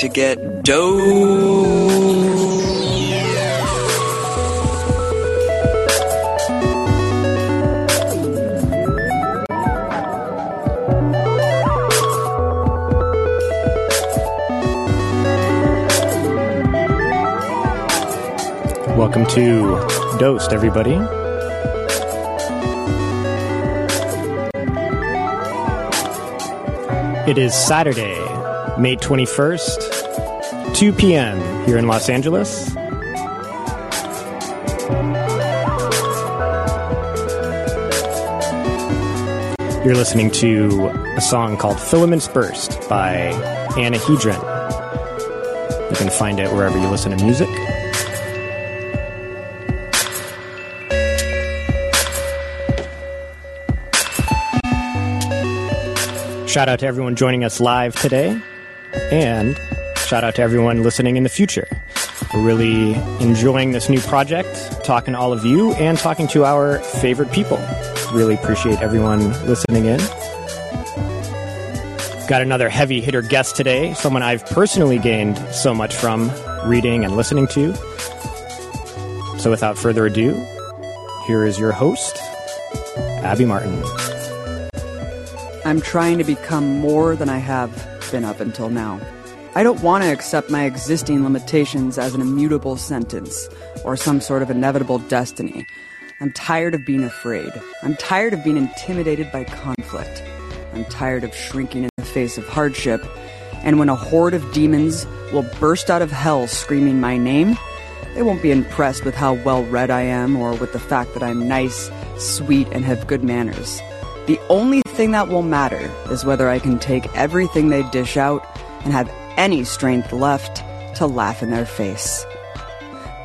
to get dough. Welcome to Dosed, everybody. It is Saturday, May 21st, 2 p.m. here in Los Angeles. You're listening to a song called Filaments Burst by Anahedron. You can find it wherever you listen to music. Shout out to everyone joining us live today, and shout out to everyone listening in the future. We're really enjoying this new project, talking to all of you, and talking to our favorite people. Really appreciate everyone listening in. Got another heavy hitter guest today, someone I've personally gained so much from reading and listening to. So without further ado, here is your host, Abby Martin. I'm trying to become more than I have been up until now. I don't want to accept my existing limitations as an immutable sentence or some sort of inevitable destiny. I'm tired of being afraid. I'm tired of being intimidated by conflict. I'm tired of shrinking in the face of hardship. And when a horde of demons will burst out of hell screaming my name, they won't be impressed with how well read I am or with the fact that I'm nice, sweet, and have good manners. The only thing that will matter is whether I can take everything they dish out and have any strength left to laugh in their face.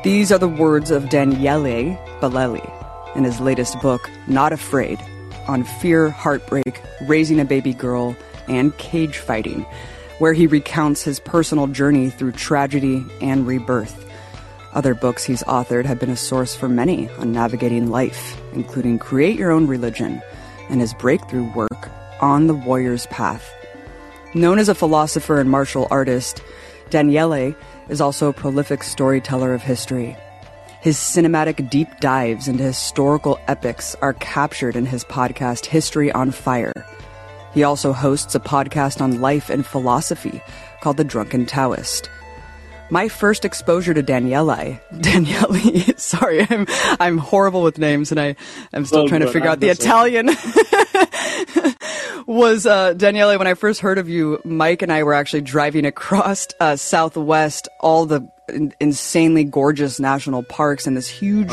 These are the words of Daniele Bolelli in his latest book, Not Afraid, on fear, heartbreak, raising a baby girl, and cage fighting, where he recounts his personal journey through tragedy and rebirth. Other books he's authored have been a source for many on navigating life, including Create Your Own Religion and his breakthrough work, On the Warrior's Path. Known as a philosopher and martial artist, Daniele is also a prolific storyteller of history. His cinematic deep dives into historical epics are captured in his podcast History on Fire. He also hosts a podcast on life and philosophy called The Drunken Taoist. My first exposure to Daniele, Daniele, sorry, I'm I'm horrible with names and I am still Oh, trying to figure I'm out the the. Italian. was uh, Daniele when I first heard of you, Mike and I were actually driving across uh, Southwest, all the in- insanely gorgeous national parks and this huge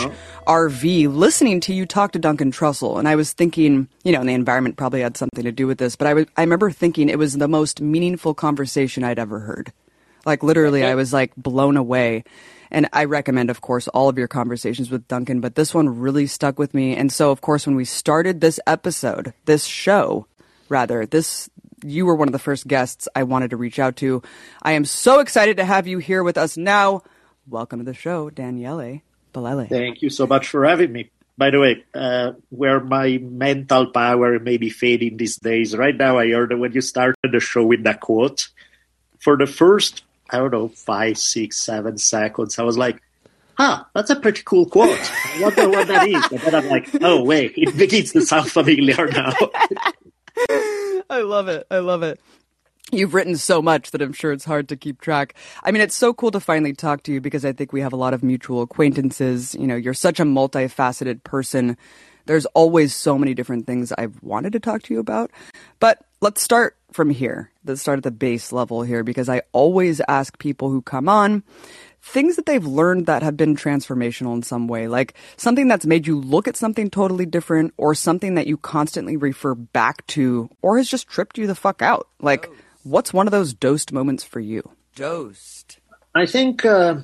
RV, listening to you talk to Duncan Trussell. And I was thinking, you know, and the environment probably had something to do with this, but I was I remember thinking it was the most meaningful conversation I'd ever heard. Like literally, I was like blown away. And I recommend, of course, all of your conversations with Duncan, but this one really stuck with me. And so, of course, when we started this episode, this show, rather, this, you were one of the first guests I wanted to reach out to. I am so excited to have you here with us now. Welcome to the show, Daniele Bolelli. Thank you so much for having me. By the way, uh, where my mental power may be fading these days, right now I heard that when you started the show with that quote, for the first, I don't know, five, six, seven seconds, I was like, huh, that's a pretty cool quote. I wonder what that is. And then I'm like, oh, wait, it begins to sound familiar now. I love it. I love it. You've written so much that I'm sure it's hard to keep track. I mean, it's so cool to finally talk to you because I think we have a lot of mutual acquaintances. You know, you're such a multifaceted person. There's always so many different things I've wanted to talk to you about. But let's start from here. Let's start at the base level here because I always ask people who come on things that they've learned that have been transformational in some way, like something that's made you look at something totally different or something that you constantly refer back to or has just tripped you the fuck out. Like, what's one of those dosed moments for you? Dosed. I think uh,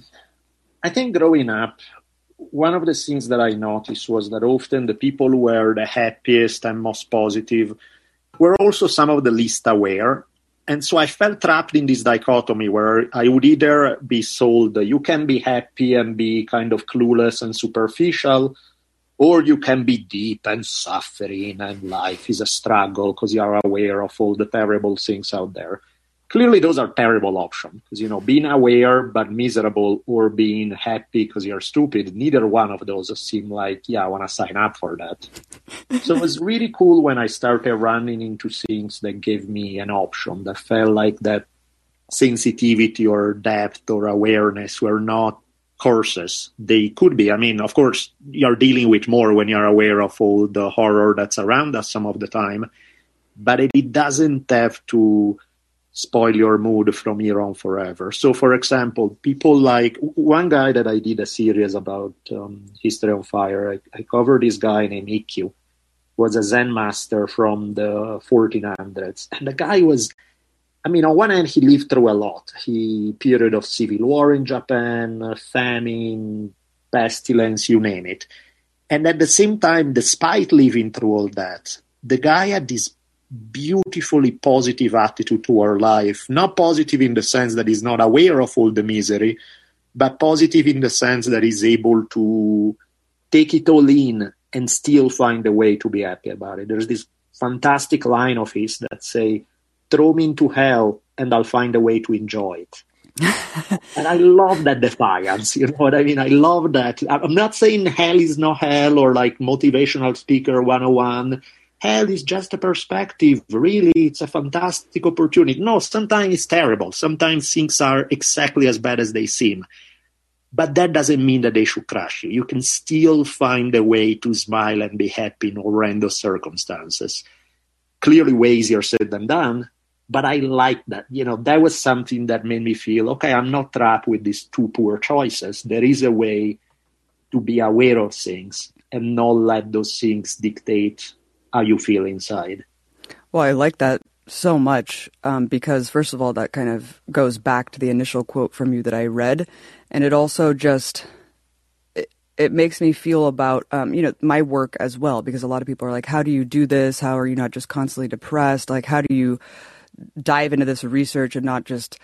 I think growing up, one of the things that I noticed was that often the people who were the happiest and most positive were also some of the least aware. And so I felt trapped in this dichotomy where I would either be sold you can be happy and be kind of clueless and superficial, or you can be deep and suffering and life is a struggle because you are aware of all the terrible things out there. Clearly those are terrible options because you know being aware but miserable or being happy because you're stupid neither one of those seem like yeah i want to sign up for that. So it was really cool when i started running into things that gave me an option that felt like that sensitivity or depth or awareness were not courses. They could be. I mean of course you're dealing with more when you're aware of all the horror that's around us some of the time but it, it doesn't have to spoil your mood from here on forever. So, for example, people like one guy that I did a series about um, History on Fire. I, I, covered this guy named Ikkyu, was a Zen master from the 1400s, and the guy was. I mean, on one hand, he lived through a lot. He period of civil war in Japan, famine, pestilence, you name it. And at the same time, despite living through all that, the guy had this beautifully positive attitude to our life. Not positive in the sense that he's not aware of all the misery, but positive in the sense that he's able to take it all in and still find a way to be happy about it. There's this fantastic line of his that say, throw me into hell and I'll find a way to enjoy it. and I love that defiance. You know what I mean? I love that. I'm not saying hell is not hell or like motivational speaker 101 hell is just a perspective. Really, it's a fantastic opportunity. No, sometimes it's terrible. Sometimes things are exactly as bad as they seem. But that doesn't mean that they should crush you. You can still find a way to smile and be happy in horrendous circumstances. Clearly, way easier said than done. But I like that. You know, that was something that made me feel okay, I'm not trapped with these two poor choices. There is a way to be aware of things and not let those things dictate how you feel inside. Well, I like that so much um, because, first of all, that kind of goes back to the initial quote from you that I read, and it also just it, makes me feel about um, you know my work as well because a lot of people are like, how do you do this? How are you not just constantly depressed? Like, how do you dive into this research and not just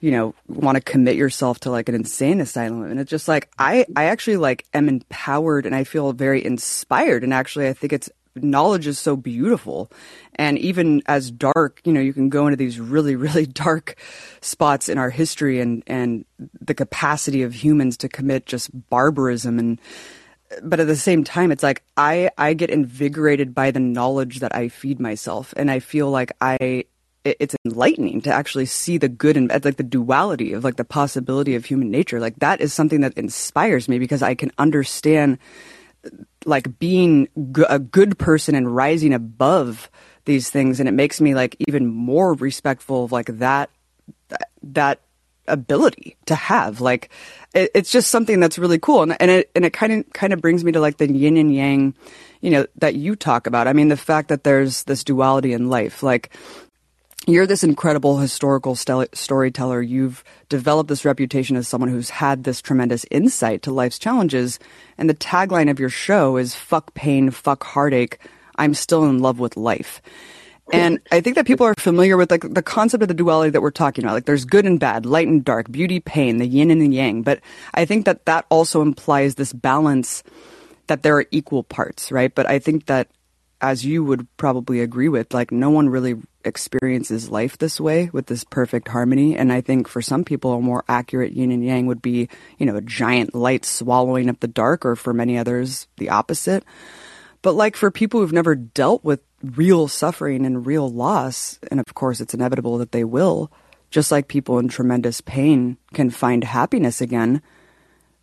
you know want to commit yourself to like an insane asylum and it's just like i i actually like am empowered and i feel very inspired and actually i think it's knowledge is so beautiful. And even as dark you know you can go into these really really dark spots in our history and and the capacity of humans to commit just barbarism and but at the same time it's like i i get invigorated by the knowledge that i feed myself. And i feel like i it's enlightening to actually see the good and like the duality of like the possibility of human nature. Like that is something that inspires me because i can understand like being g- a good person and rising above these things and it makes me like even more respectful of like that that ability to have. Like it, it's just something that's really cool and, and it and it kind of kind of brings me to like the yin and yang you know that you talk about. I mean the fact that there's this duality in life like you're this incredible historical st- storyteller. You've developed this reputation as someone who's had this tremendous insight to life's challenges. And the tagline of your show is fuck pain, fuck heartache. I'm still in love with life. And I think that people are familiar with like the concept of the duality that we're talking about. Like there's good and bad, light and dark, beauty, pain, the yin and the yang. But I think that that also implies this balance that there are equal parts, right? But I think that as you would probably agree with, like no one really experiences life this way with this perfect harmony. And I think for some people, a more accurate yin and yang would be, you know, a giant light swallowing up the dark, or for many others, the opposite. But like for people who've never dealt with real suffering and real loss, and of course it's inevitable that they will, just like people in tremendous pain can find happiness again.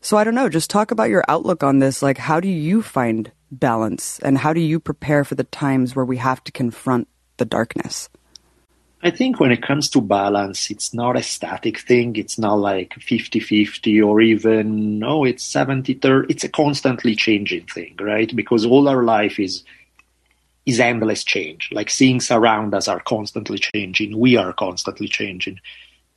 So I don't know, just talk about your outlook on this. Like, how do you find balance and how do you prepare for the times where we have to confront the darkness? I think when it comes to balance, it's not a static thing. It's not like 50 50 or even, oh, it's 70 30. It's a constantly changing thing, right? Because all our life is is endless change. Like things around us are constantly changing. We are constantly changing.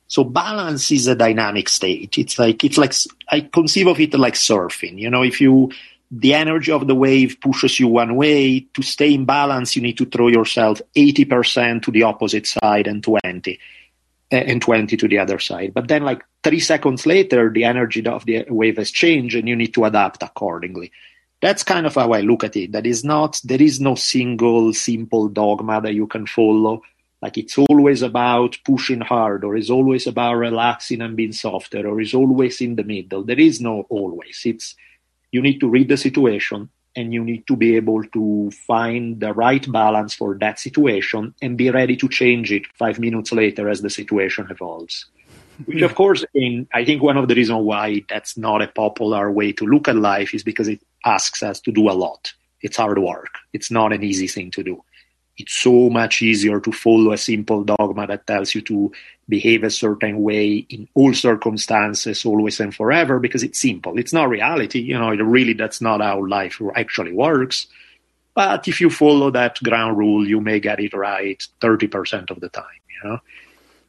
So balance is a dynamic state. It's like it's like I conceive of it like surfing. You know, if you the energy of the wave pushes you one way. To stay in balance, you need to throw yourself 80% to the opposite side and 20 eh, and 20 to the other side. But then like three seconds later, the energy of the wave has changed and you need to adapt accordingly. That's kind of how I look at it. That is not, there is no single simple dogma that you can follow. Like it's always about pushing hard, or it's always about relaxing and being softer, or it's always in the middle. There is no always. It's you need to read the situation and you need to be able to find the right balance for that situation and be ready to change it five minutes later as the situation evolves. Which, of course, in, I think one of the reasons why that's not a popular way to look at life is because it asks us to do a lot. It's hard work. It's not an easy thing to do. It's so much easier to follow a simple dogma that tells you to behave a certain way in all circumstances, always and forever, because it's simple. It's not reality. You know, really, that's not how life actually works. But if you follow that ground rule, you may get it right 30% of the time, you know.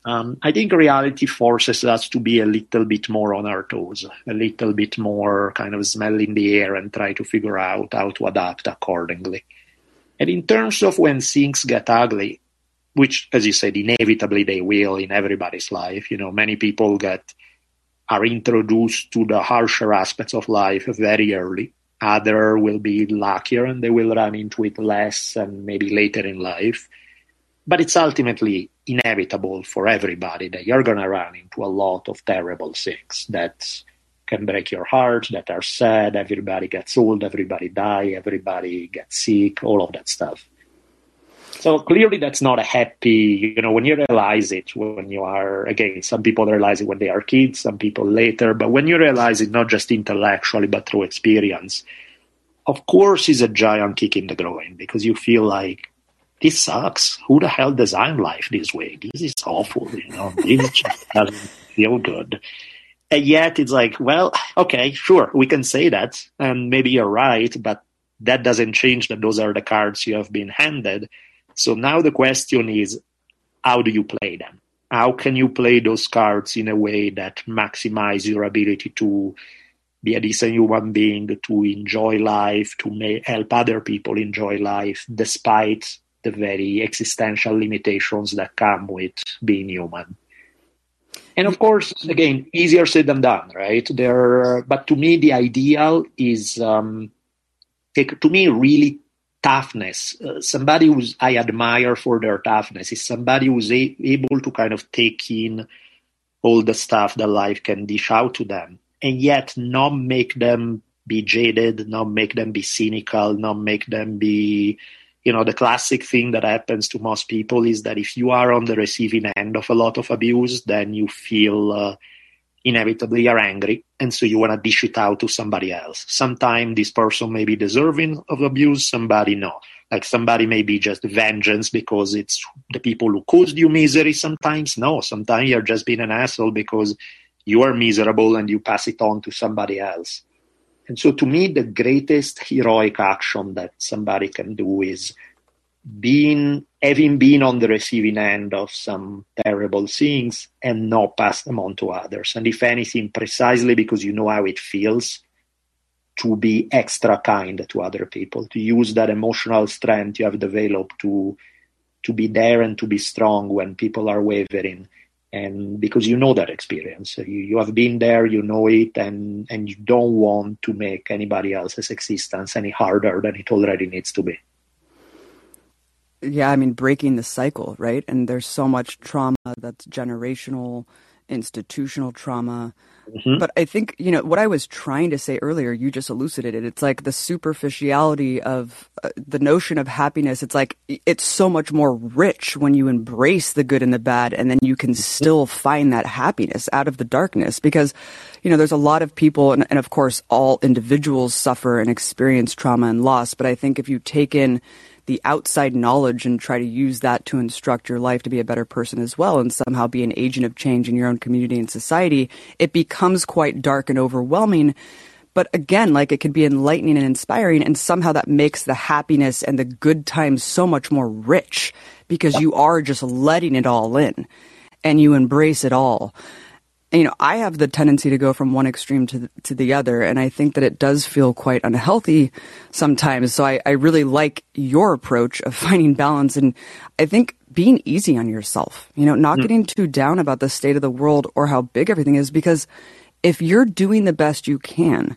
Um, I think reality forces us to be a little bit more on our toes, a little bit more kind of smelling the air and try to figure out how to adapt accordingly. And in terms of when things get ugly, which, as you said, inevitably they will in everybody's life, you know, many people get are introduced to the harsher aspects of life very early. Other will be luckier and they will run into it less and maybe later in life. But it's ultimately inevitable for everybody that you're going to run into a lot of terrible things that can break your heart, that are sad. Everybody gets old, everybody die, everybody gets sick, all of that stuff. So clearly, that's not a happy. You know, when you realize it, when you are again, some people realize it when they are kids, some people later. But when you realize it, not just intellectually but through experience, of course, is a giant kick in the groin because you feel like this sucks. Who the hell designed life this way? This is awful. You know, this just doesn't feel good. And yet it's like, well, okay, sure, we can say that, and maybe you're right, but that doesn't change that those are the cards you have been handed. So now the question is, how do you play them? How can you play those cards in a way that maximize your ability to be a decent human being, to enjoy life, to may, help other people enjoy life, despite the very existential limitations that come with being human. And of course, again, easier said than done, right? There, but to me, the ideal is, um, take, to me, really toughness. Uh, somebody who's I admire for their toughness is somebody who's a- able to kind of take in all the stuff that life can dish out to them, and yet not make them be jaded, not make them be cynical, not make them be you know the classic thing that happens to most people is that if you are on the receiving end of a lot of abuse then you feel uh, inevitably you're angry and so you want to dish it out to somebody else. Sometimes this person may be deserving of abuse somebody no like somebody may be just vengeance because it's the people who caused you misery sometimes. No sometimes you're just being an asshole because you are miserable and you pass it on to somebody else and so to me, the greatest heroic action that somebody can do is being having been on the receiving end of some terrible things and not pass them on to others. And if anything, precisely because you know how it feels to be extra kind to other people, to use that emotional strength you have developed to to be there and to be strong when people are wavering and because you know that experience you, you have been there you know it and and you don't want to make anybody else's existence any harder than it already needs to be. Yeah i mean breaking the cycle right? And there's so much trauma that's generational institutional trauma Mm-hmm. But I think, you know, what I was trying to say earlier, you just elucidated. It's like the superficiality of uh, the notion of happiness. It's like it's so much more rich when you embrace the good and the bad, and then you can mm-hmm. still find that happiness out of the darkness. Because, you know, there's a lot of people, and, and of course, all individuals suffer and experience trauma and loss. But I think if you take in the outside knowledge and try to use that to instruct your life to be a better person as well and somehow be an agent of change in your own community and society, it becomes quite dark and overwhelming. But again, like it could be enlightening and inspiring, and somehow that makes the happiness and the good times so much more rich because you are just letting it all in and you embrace it all you know, I have the tendency to go from one extreme to the, to the other, and I think that it does feel quite unhealthy sometimes. So I, I really like your approach of finding balance, and I think being easy on yourself. You know, not mm. getting too down about the state of the world or how big everything is, because if you're doing the best you can,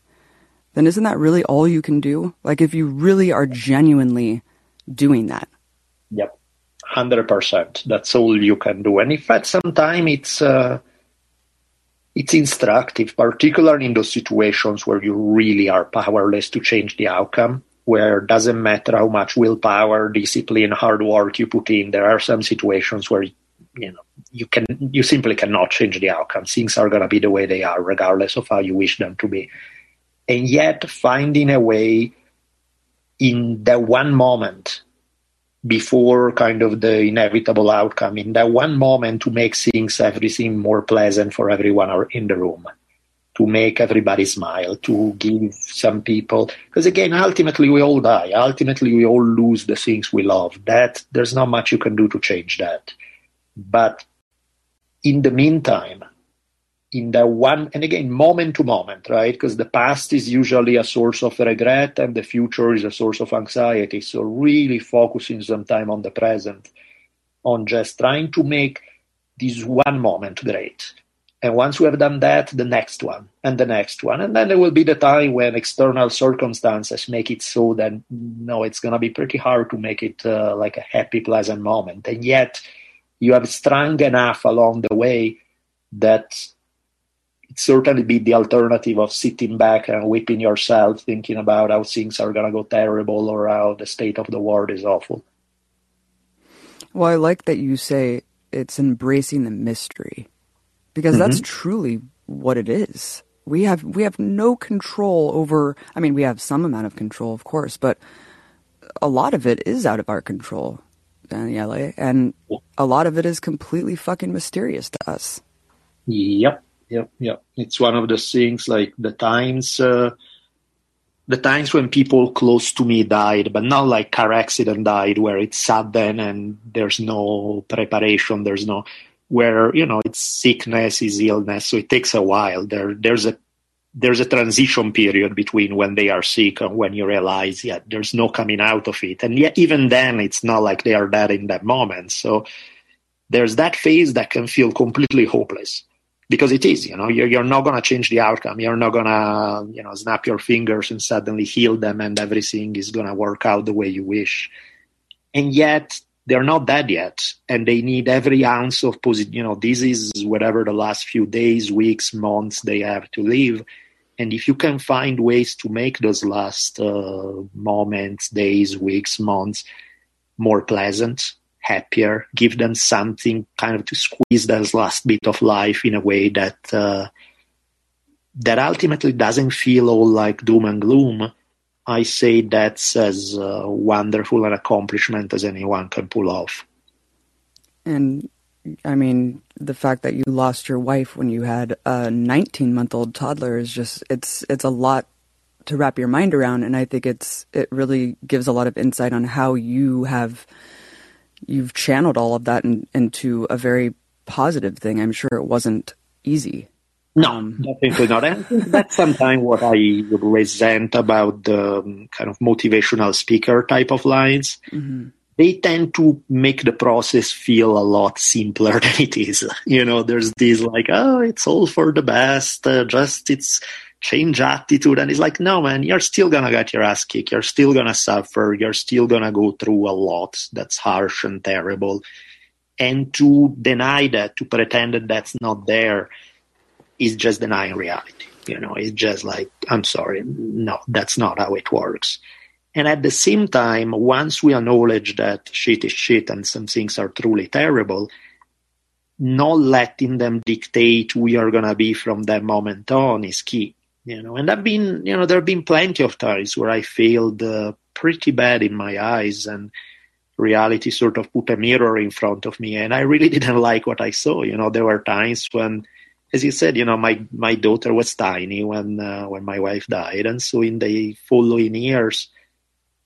then isn't that really all you can do? Like if you really are genuinely doing that. Yep. hundred percent. That's all you can do. And if at some time it's uh, it's instructive, particularly in those situations where you really are powerless to change the outcome, where it doesn't matter how much willpower, discipline, hard work you put in. There are some situations where you know you can you simply cannot change the outcome. Things are going to be the way they are, regardless of how you wish them to be. And yet, finding a way in that one moment before kind of the inevitable outcome, in that one moment to make things everything more pleasant for everyone in the room, to make everybody smile, to give some people because again, ultimately we all die. Ultimately we all lose the things we love. That there's not much you can do to change that. But in the meantime, in the one, and again, moment to moment, right? Because the past is usually a source of regret and the future is a source of anxiety. So, really focusing some time on the present, on just trying to make this one moment great. And once we have done that, the next one and the next one. And then there will be the time when external circumstances make it so that, no, it's going to be pretty hard to make it uh, like a happy, pleasant moment. And yet, you have strung enough along the way that certainly be the alternative of sitting back and whipping yourself, thinking about how things are going to go terrible or how the state of the world is awful. Well, I like that you say it's embracing the mystery because mm-hmm. that's truly what it is. We have we have no control over. I mean, we have some amount of control, of course, but a lot of it is out of our control LA, and a lot of it is completely fucking mysterious to us. Yep, yep, yep. It's one of the things like the times, uh, the times when people close to me died, but not like car accident died, where it's sudden and there's no preparation, there's no where you know it's sickness is illness, so it takes a while. There, there's a there's a transition period between when they are sick and when you realize, yeah, there's no coming out of it. And yet, even then, it's not like they are dead in that moment. So there's that phase that can feel completely hopeless because it is, you know, you're, you're not going to change the outcome. You're not going to, you know, snap your fingers and suddenly heal them and everything is going to work out the way you wish. And yet, they're not dead yet and they need every ounce of positive you know this is whatever the last few days weeks months they have to live and if you can find ways to make those last uh, moments, days, weeks, months more pleasant, happier, give them something kind of to squeeze that last bit of life in a way that uh, that ultimately doesn't feel all like doom and gloom. I say that's as uh, wonderful an accomplishment as anyone can pull off. And I mean, the fact that you lost your wife when you had a 19 month old toddler is just it's it's a lot to wrap your mind around and I think it's it really gives a lot of insight on how you have you've channeled all of that in, into a very positive thing. I'm sure it wasn't easy. No, um, definitely not. And that's sometimes what I resent about the um, kind of motivational speaker type of lines. Mm-hmm they tend to make the process feel a lot simpler than it is. You know, there's this like, oh, it's all for the best, uh, just it's change attitude. And it's like, no, man, you're still gonna get your ass kicked. You're still gonna suffer. You're still gonna go through a lot that's harsh and terrible. And to deny that, to pretend that that's not there, is just denying reality. You know, it's just like, I'm sorry, no, that's not how it works. And at the same time, once we acknowledge that shit is shit and some things are truly terrible, not letting them dictate who we are going to be from that moment on is key. You know, and I've been, you know, there have been plenty of times where I failed uh, pretty bad in my eyes and reality sort of put a mirror in front of me and I really didn't like what I saw. You know, there were times when, as you said, you know, my, my daughter was tiny when, uh, when my wife died. And so in the following years,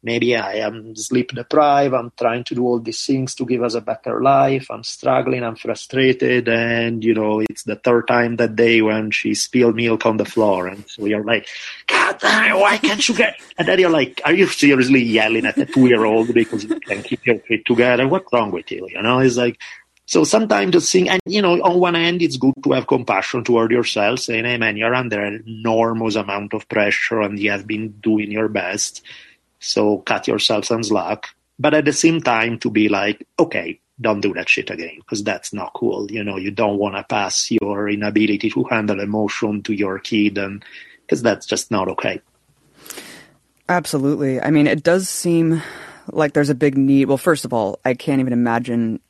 maybe I am sleep deprived. I'm trying to do all these things to give us a better life. I'm struggling. I'm frustrated. And, you know, it's the third time that day when she spilled milk on the floor. And so you're like, God damn, why can't you get, and then you're like, are you seriously yelling at a two year old because you can't keep your feet together? What's wrong with you? You know, it's like, so sometimes the thing, and you know, on one hand, it's good to have compassion toward yourself, saying, "Hey, man, you're under an enormous amount of pressure, and you have been doing your best." So cut yourself some slack. but at the same time to be like, okay, don't do that shit again because that's not cool. You know, you don't want to pass your inability to handle emotion to your kid, and because that's just not okay. Absolutely. I mean, it does seem like there's a big need. Well, first of all, I can't even imagine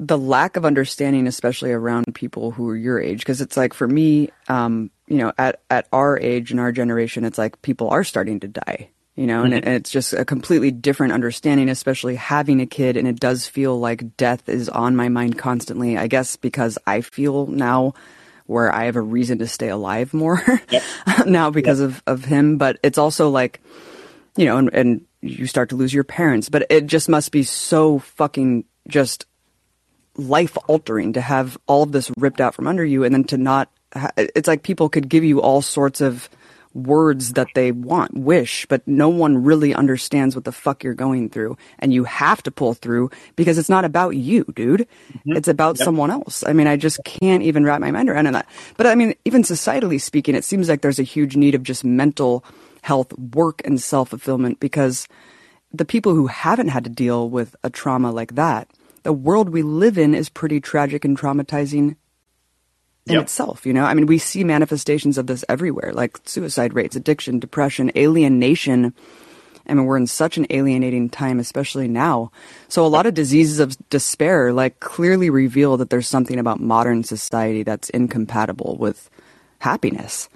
the lack of understanding, especially around people who are your age. Because it's like for me, um, you know, at at our age and our generation, it's like people are starting to die you know, and, it, and, it's just a completely different understanding, especially having a kid. And it does feel like death is on my mind constantly. I guess because I feel now where I have a reason to stay alive more yep. now because yep. of, of him. But it's also like, you know, and, and you start to lose your parents, but it just must be so fucking just life altering to have all of this ripped out from under you and then to not, ha- it's like people could give you all sorts of, words that they want, wish, but no one really understands what the fuck you're going through. And you have to pull through because it's not about you, dude. Mm-hmm. It's about yep. someone else. I mean, I just can't even wrap my mind around that. But I mean, even societally speaking, it seems like there's a huge need of just mental health work and self fulfillment because the people who haven't had to deal with a trauma like that, the world we live in is pretty tragic and traumatizing in yep. itself. You know, I mean, we see manifestations of this everywhere, like suicide rates, addiction, depression, alienation. I mean, we're in such an alienating time, especially now. So a lot of diseases of despair, like, clearly reveal that there's something about modern society that's incompatible with happiness.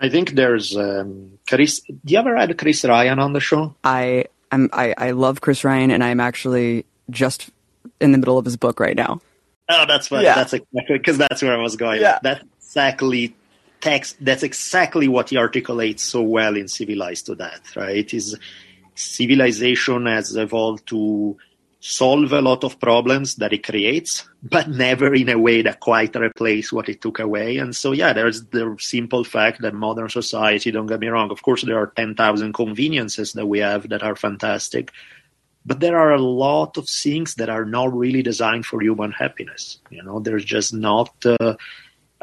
I think there's um, Chris. Do you ever had Chris Ryan on the show? I am. I, I love Chris Ryan, and I'm actually just in the middle of his book right now. Oh, that's what. Yeah. That's exactly because that's where I was going. Yeah. That's exactly text. That's exactly what he articulates so well in Civilized to Death. Right? Is civilization has evolved to solve a lot of problems that it creates, but never in a way that quite replaces what it took away. And so, yeah, there's the simple fact that modern society, don't get me wrong, of course, there are 10,000 conveniences that we have that are fantastic, but there are a lot of things that are not really designed for human happiness. You know, there's just not. Uh,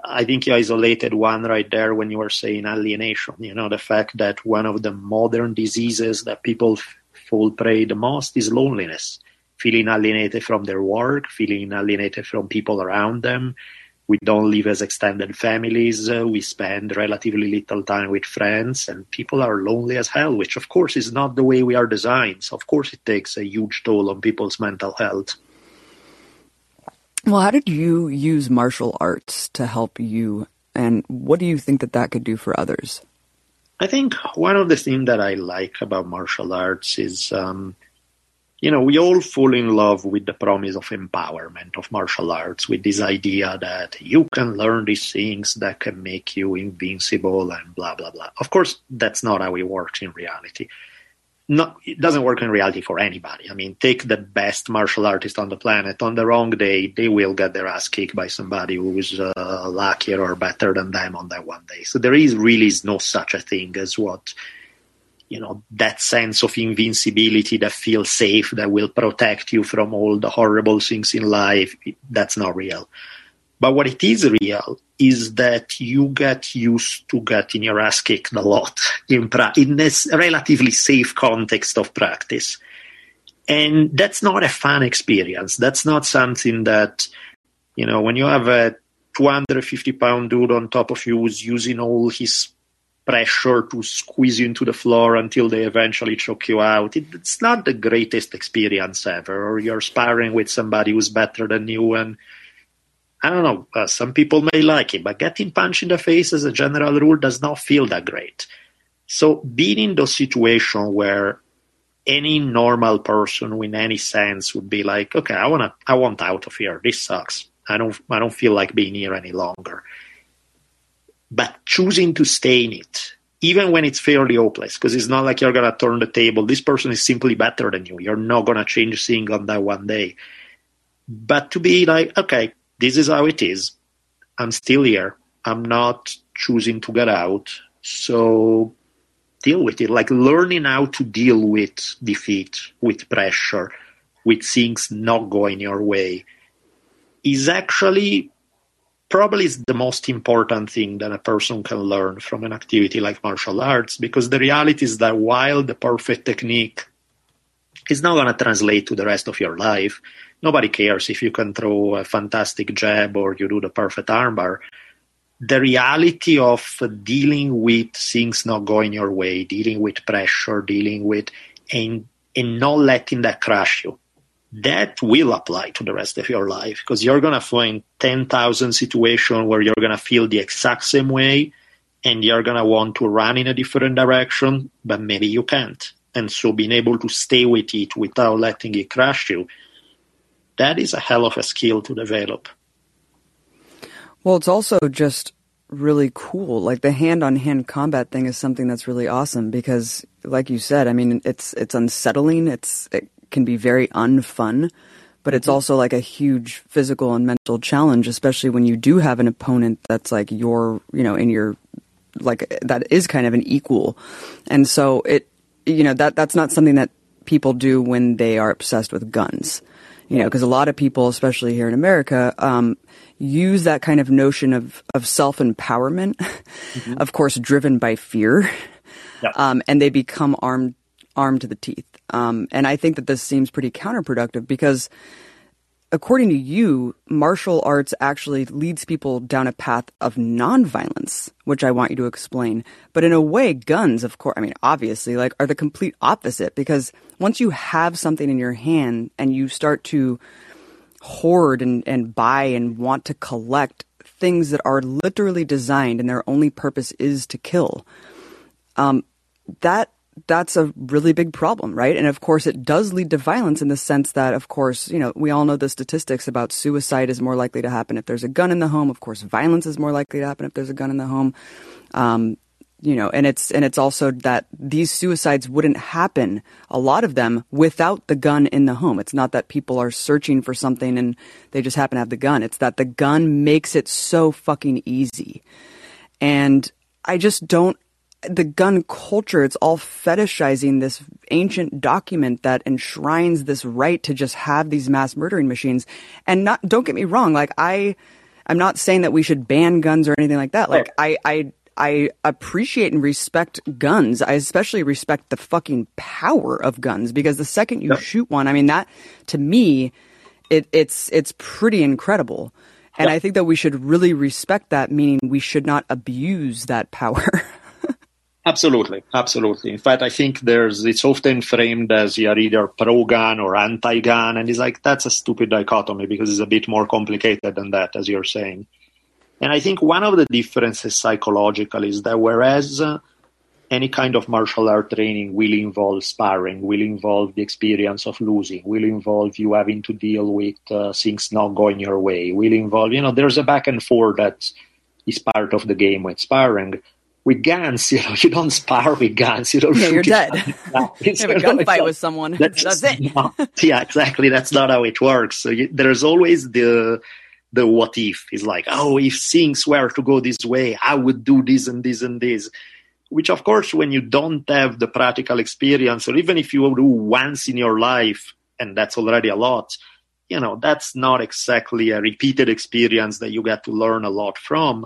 I think you isolated one right there when you were saying alienation. You know, the fact that one of the modern diseases that people f- fall prey the most is loneliness, feeling alienated from their work, feeling alienated from people around them, we don't live as extended families. Uh, we spend relatively little time with friends, and people are lonely as hell, which of course is not the way we are designed. So, of course, it takes a huge toll on people's mental health. Well, how did you use martial arts to help you, and what do you think that that could do for others? I think one of the things that I like about martial arts is um, you know, we all fall in love with the promise of empowerment of martial arts, with this idea that you can learn these things that can make you invincible and blah, blah, blah. Of course, that's not how it works in reality. No, it doesn't work in reality for anybody. I mean, take the best martial artist on the planet. On the wrong day, they will get their ass kicked by somebody who is uh, luckier or better than them on that one day. So there is really no such a thing as what you know that sense of invincibility that feels safe that will protect you from all the horrible things in life that's not real. But what it is real is that you get used to getting your ass kicked a lot in, pra- in this relatively safe context of practice. And that's not a fun experience. That's not something that you know when you have a 250 pound dude on top of you who's using all his pressure to squeeze you into the floor until they eventually choke you out. It, it's not the greatest experience ever. Or you're sparring with somebody who's better than you, and I don't know. Uh, some people may like it, but getting punched in the face, as a general rule, does not feel that great. So being in those situations where any normal person in any sense would be like, okay, I wanna, I want out of here. This sucks. I don't, I don't feel like being here any longer but choosing to stay in it, even when it's fairly hopeless, because it's not like you're going to turn the table. This person is simply better than you. You're not going to change things on that one day. But to be like, okay, this is how it is. I'm still here. I'm not choosing to get out. So deal with it. Like learning how to deal with defeat, with pressure, with things not going your way is actually probably is the most important thing that a person can learn from an activity like martial arts because the reality is that while the perfect technique is not going to translate to the rest of your life. Nobody cares if you can throw a fantastic jab or you do the perfect armbar. The reality of dealing with things not going your way, dealing with pressure, dealing with and and not letting that crush you that will apply to the rest of your life because you're going to find 10,000 situations where you're going to feel the exact same way and you're going to want to run in a different direction, but maybe you can't. And so being able to stay with it without letting it crush you, that is a hell of a skill to develop. Well, it's also just really cool. Like the hand on hand combat thing is something that's really awesome because like you said, I mean it's it's unsettling. It's it can be very unfun, but it's also like a huge physical and mental challenge, especially when you do have an opponent that's like your, you know, in your, like that is kind of an equal. And so it, you know, that, that's not something that people do when they are obsessed with guns. You know, because a lot of people, especially here in America, um, use that kind of notion of, of self empowerment, mm-hmm. of course, driven by fear. Yeah. Um, and they become armed armed to the teeth. Um, and I think that this seems pretty counterproductive because, according to you, martial arts actually leads people down a path of nonviolence, which I want you to explain. But in a way, guns, of course, I mean, obviously, like, are the complete opposite because once you have something in your hand and you start to hoard and, and buy and want to collect things that are literally designed and their only purpose is to kill, um, that that's a really big problem, right? And of course, it does lead to violence in the sense that, of course, you know, we all know the statistics about suicide is more likely to happen if there's a gun in the home. Of course, violence is more likely to happen if there's a gun in the home. Um, you know, and it's and it's also that these suicides wouldn't happen, a lot of them, without the gun in the home. It's not that people are searching for something and they just happen to have the gun. It's that the gun makes it so fucking easy. And I just don't the gun culture, it's all fetishizing this ancient document that enshrines this right to just have these mass murdering machines. And not, don't get me wrong, like I, I'm not saying that we should ban guns or anything like that. Oh. Like I, I, I appreciate and respect guns. I especially respect the fucking power of guns because the second you shoot one, I mean that to me, it, it's it's pretty incredible. And I think that we should really respect that, meaning we should not abuse that power. Absolutely, absolutely. In fact, I think there's it's often framed as you're either pro-gun or anti-gun, and it's like that's a stupid dichotomy because it's a bit more complicated than that, as you're saying. And I think one of the differences psychological is that whereas uh, any kind of martial art training will involve sparring, will involve the experience of losing, will involve you having to deal with uh, things not going your way, will involve, you know, there's a back and forth that is part of the game with sparring with guns, you know, you don't spar with guns. You don't. Yeah, you're dead. you have a gunfight with someone. That's, that's it. not, yeah, exactly. That's not how it works. So you, there's always the the what if is like, oh, if things were to go this way, I would do this and this and this. Which, of course, when you don't have the practical experience, or even if you do once in your life, and that's already a lot, you know, that's not exactly a repeated experience that you get to learn a lot from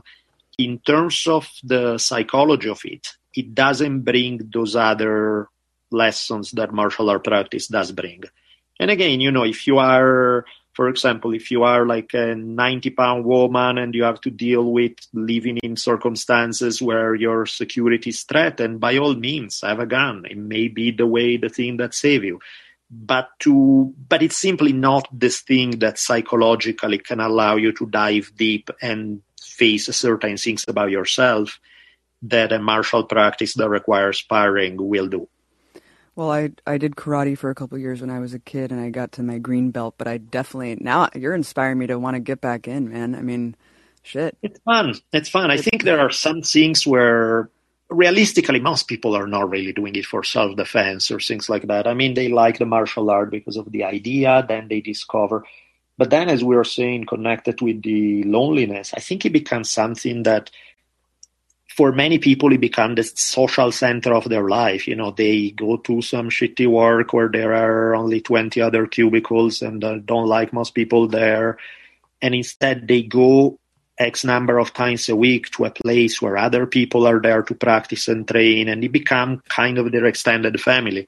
in terms of the psychology of it, it doesn't bring those other lessons that martial art practice does bring. And again, you know, if you are, for example, if you are like a 90 pound woman and you have to deal with living in circumstances where your security is threatened, by all means, have a gun. It may be the way, the thing that save you. But to, but it's simply not this thing that psychologically can allow you to dive deep and face certain things about yourself that a martial practice that requires sparring will do. Well, I I did karate for a couple years when I was a kid, and I got to my green belt. But I definitely now you're inspiring me to want to get back in, man. I mean, shit, it's fun. It's fun. I think there are some things where realistically most people are not really doing it for self defense or things like that. I mean, they like the martial art because of the idea. Then they discover but then, as we were saying, connected with the loneliness, I think it becomes something that for many people it becomes the social center of their life. You know, they go to some shitty work where there are only 20 other cubicles and uh, don't like most people there. And instead they go X number of times a week to a place where other people are there to practice and train and it become kind of their extended family.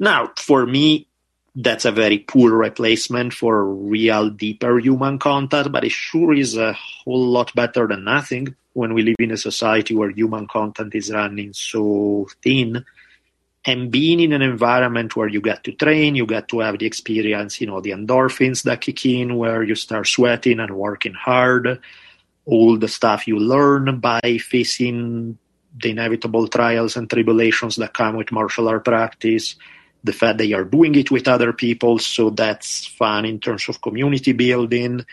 Now, for me, that's a very poor replacement for real deeper human contact, but it sure is a whole lot better than nothing when we live in a society where human content is running so thin. And being in an environment where you get to train, you get to have the experience, you know, the endorphins that kick in, where you start sweating and working hard, all the stuff you learn by facing the inevitable trials and tribulations that come with martial art practice the fact that you're doing it with other people, so that's fun in terms of community building.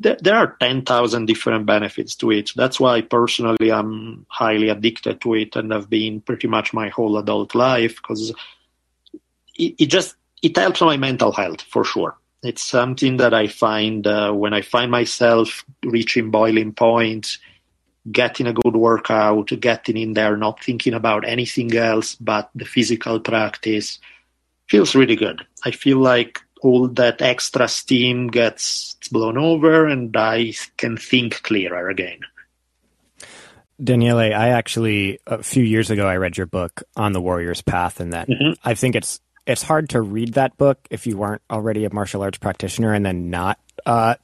There, there are 10,000 different benefits to it. That's why personally I'm highly addicted to it and have been pretty much my whole adult life because it, it, just it helps my mental health for sure. It's something that I find uh, when I find myself reaching boiling point, getting a good workout, getting in there, not thinking about anything else but the physical practice feels really good. I feel like all that extra steam gets blown over and I can think clearer again. Daniele, I actually a few years ago I read your book on the warrior's path and that mm-hmm. I think it's it's hard to read that book if you weren't already a martial arts practitioner and then not uh,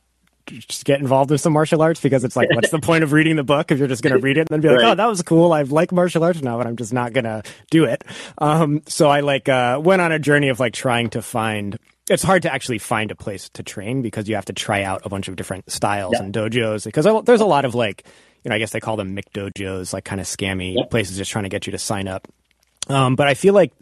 just get involved with some martial arts because it's like, what's the point of reading the book if you're just going to read it and then be like, right. oh, that was cool. I like martial arts now, but I'm just not going to do it. Um, so I like, uh, went on a journey of like trying to find, it's hard to actually find a place to train because you have to try out a bunch of different styles yeah. and dojos because there's a lot of like, you know, I guess they call them McDojos, like kind of scammy yeah. places just trying to get you to sign up. Um, but I feel like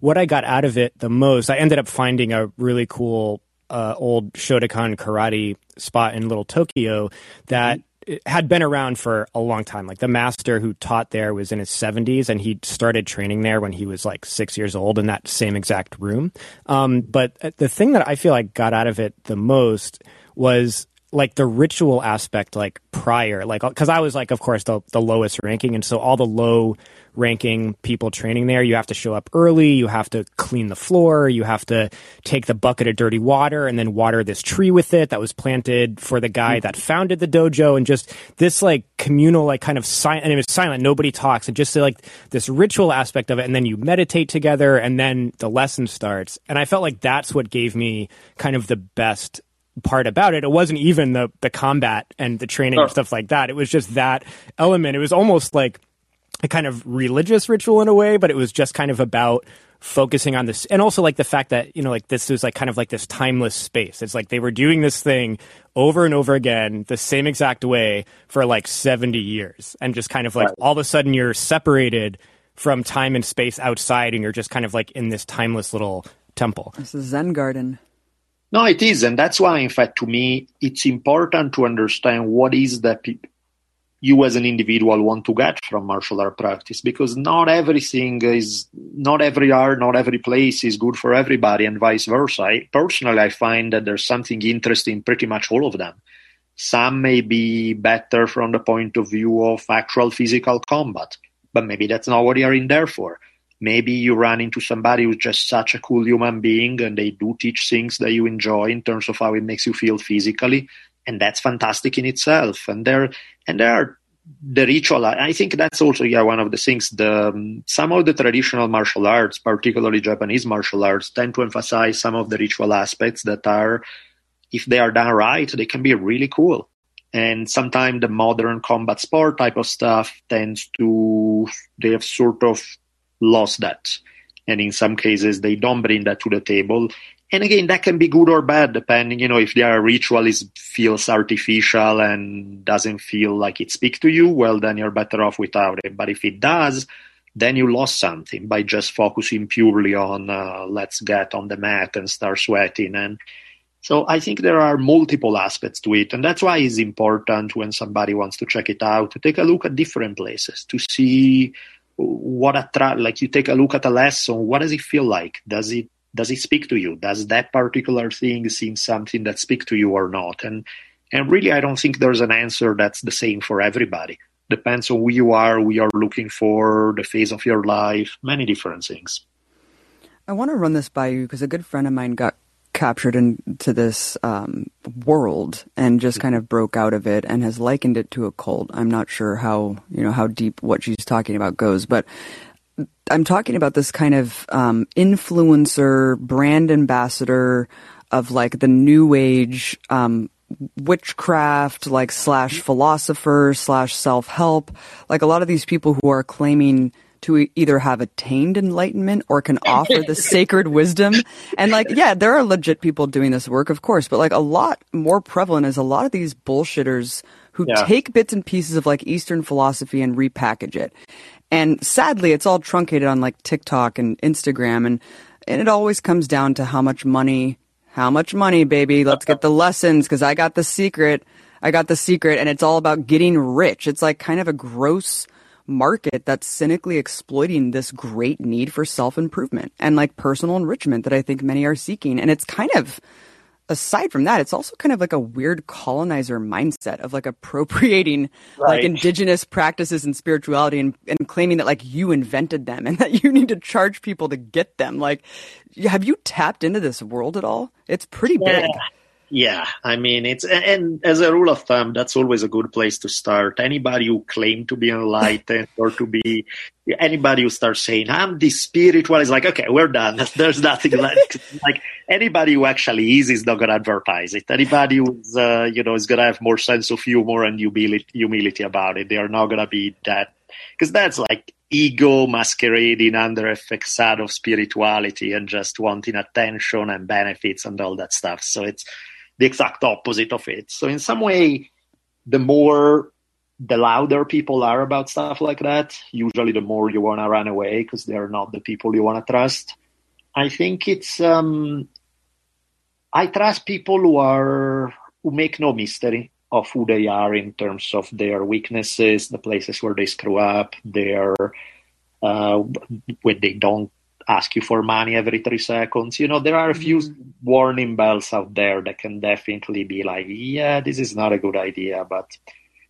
what I got out of it the most, I ended up finding a really cool uh, old Shotokan karate spot in Little Tokyo that had been around for a long time. Like the master who taught there was in his 70s and he started training there when he was like six years old in that same exact room. Um, but uh, the thing that I feel like got out of it the most was like the ritual aspect like prior like because i was like of course the, the lowest ranking and so all the low ranking people training there. You have to show up early. You have to clean the floor. You have to take the bucket of dirty water and then water this tree with it that was planted for the guy mm. that founded the dojo. And just this like communal like kind of silent and it was silent. Nobody talks. And just like this ritual aspect of it. And then you meditate together and then the lesson starts. And i felt like that's what gave me kind of the best part about it. It wasn't even the the combat and the training oh. and stuff like that. It was just that element. It was almost like a kind of religious ritual in a way, but it was just kind of about focusing on this and also like the fact that you know like this is like kind of like this timeless space. It's like they were doing this thing over and over again the same exact way for like 70 years and just kind of like right. all of a sudden you're separated from time and space outside and you're just kind of like in this timeless little temple. This is zen garden. No, it is, and that's why, in fact, to me, it's important to understand what is that pe- you as an individual want to get from martial art practice, because not everything is, not every art, not every place is good for everybody, and vice versa. I, personally, I find that there's something interesting pretty much all of them. Some may be better from the point of view of actual physical combat, but maybe that's not what you're in there for maybe you run into somebody who's just such a cool human being and they do teach things that you enjoy in terms of how it makes you feel physically and that's fantastic in itself and there and there are the ritual i think that's also yeah one of the things the um, some of the traditional martial arts particularly japanese martial arts tend to emphasize some of the ritual aspects that are if they are done right they can be really cool and sometimes the modern combat sport type of stuff tends to they have sort of lost that. And in some cases, they don't bring that to the table. And again, that can be good or bad, depending, you know, if their ritual is feels artificial and doesn't feel like it speaks to you, well, then you're better off without it. But if it does, then you lost something by just focusing purely on uh, let's get on the mat and start sweating. And so I think there are multiple aspects to it. And that's why it's important when somebody wants to check it out to take a look at different places to see what attract like you take a look at a lesson what does it feel like does it does it speak to you? Does that particular thing seem something that speak to you or not? And and really i don't think there's an answer that's the same for everybody. Depends on who you are who you're looking for the phase of your life many different things. I want to run this by you because a good friend of mine got captured into this um, world and just kind of broke out of it and has likened it to a cult. I'm not sure how you know how deep what she's talking about goes, but I'm talking about this kind of um, influencer, brand ambassador of like the new age um, witchcraft, like slash philosopher slash self help. Like a lot of these people who are claiming to either have attained enlightenment or can offer the sacred wisdom. And like, yeah, there are legit people doing this work, of course, but like a lot more prevalent is a lot of these bullshitters who Yeah. take bits and pieces of like Eastern philosophy and repackage it. And sadly, it's all truncated on like TikTok and Instagram. And, and it always comes down to how much money, how much money, baby. Let's get the lessons because I got the secret. I got the secret. And it's all about getting rich. It's like kind of a gross market that's cynically exploiting this great need for self improvement and like personal enrichment that I think many are seeking. And it's kind of, aside from that, it's also kind of like a weird colonizer mindset of like appropriating like indigenous practices and spirituality and, and claiming that like you invented them and that you need to charge people to get them. Like, have you tapped into this world at all? It's pretty big. Yeah, I mean it's and as a rule of thumb, that's always a good place to start. Anybody who claim to be enlightened or to be anybody who starts saying I'm the spiritual is like okay, we're done. There's nothing like like anybody who actually is is not going to advertise it. Anybody who's uh, you know is going to have more sense of humor and humility, humility about it. They are not going to be that because that's like ego masquerading under a facade of spirituality and just wanting attention and benefits and all that stuff. So it's the exact opposite of it. So in some way, the more the louder people are about stuff like that, usually the more you want to run away because they're not the people you want to trust. I think it's um, I trust people who are who make no mystery of who they are in terms of their weaknesses, the places where they screw up, their uh, when they don't ask you for money every three seconds. You know, there are a few warning bells out there that can definitely be like, yeah, this is not a good idea. But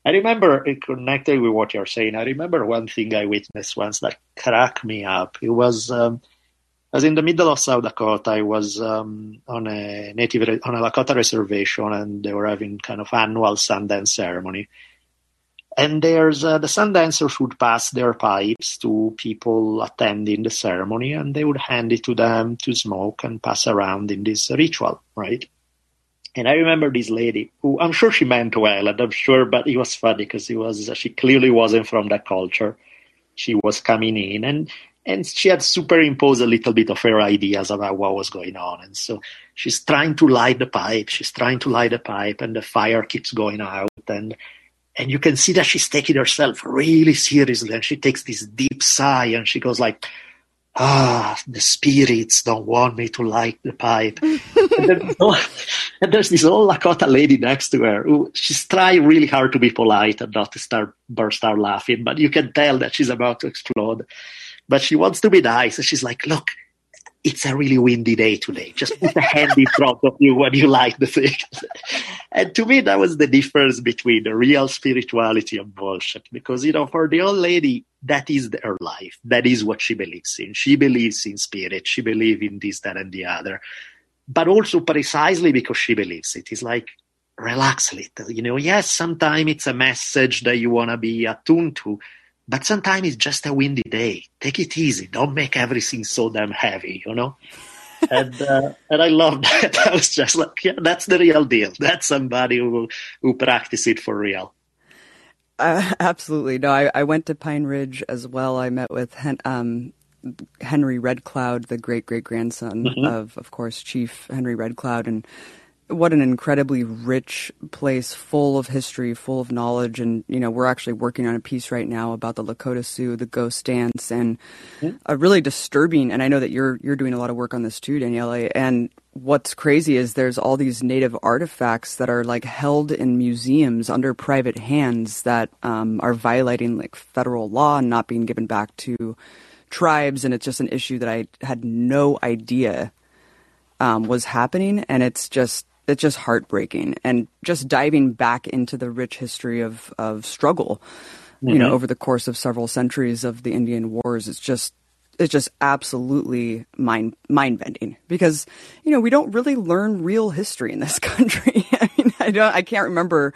I remember it connected with what you're saying. I remember one thing I witnessed once that cracked me up. It was. Um, I was in the middle of South Dakota. I was um, on a native on a Lakota reservation, and they were having kind of annual Sundance ceremony. And there's uh, the Sundancers would pass their pipes to people attending the ceremony, and they would hand it to them to smoke and pass around in this ritual, right? And I remember this lady who I'm sure she meant well, and I'm sure, but it was funny because it was she clearly wasn't from that culture. She was coming in, and and she had superimposed a little bit of her ideas about what was going on. And so she's trying to light the pipe. She's trying to light the pipe, and the fire keeps going out. And and you can see that she's taking herself really seriously. And she takes this deep sigh, and she goes like, "Ah, the spirits don't want me to light the pipe." and, then, and there's this old Lakota lady next to her who she's trying really hard to be polite and not to start burst out laughing, but you can tell that she's about to explode but she wants to be nice. And she's like, look, it's a really windy day today. Just put a hand in front of you when you light the thing. and to me, that was the difference between the real spirituality and bullshit. Because, you know, for the old lady, that is her life. That is what she believes in. She believes in spirit. She believes in this, that, and the other. But also precisely because she believes it. It's like, relax a little. You know, yes, sometimes it's a message that you want to be attuned to but sometimes it's just a windy day. Take it easy. Don't make everything so damn heavy, you know? and uh, and I love that. I was just like, yeah, that's the real deal. That's somebody who who practice it for real. Uh, absolutely. No, I, I went to Pine Ridge as well. I met with Hen- um, Henry Red Cloud, the great great grandson of, of course, Chief Henry Red Cloud, and what an incredibly rich place, full of history, full of knowledge. And you know, we're actually working on a piece right now about the Lakota Sioux, the ghost dance, and a really disturbing. And I know that you're you're doing a lot of work on this too, Daniele. And what's crazy is there's all these native artifacts that are like held in museums under private hands that um, are violating like federal law and not being given back to tribes. And it's just an issue that I had no idea um, was happening, and it's just it's just heartbreaking. And just diving back into the rich history of of struggle, you know, mm-hmm. over the course of several centuries of the Indian Wars, it's just it's just absolutely mind mind bending because you know we don't really learn real history in this country. I mean, I don't I can't remember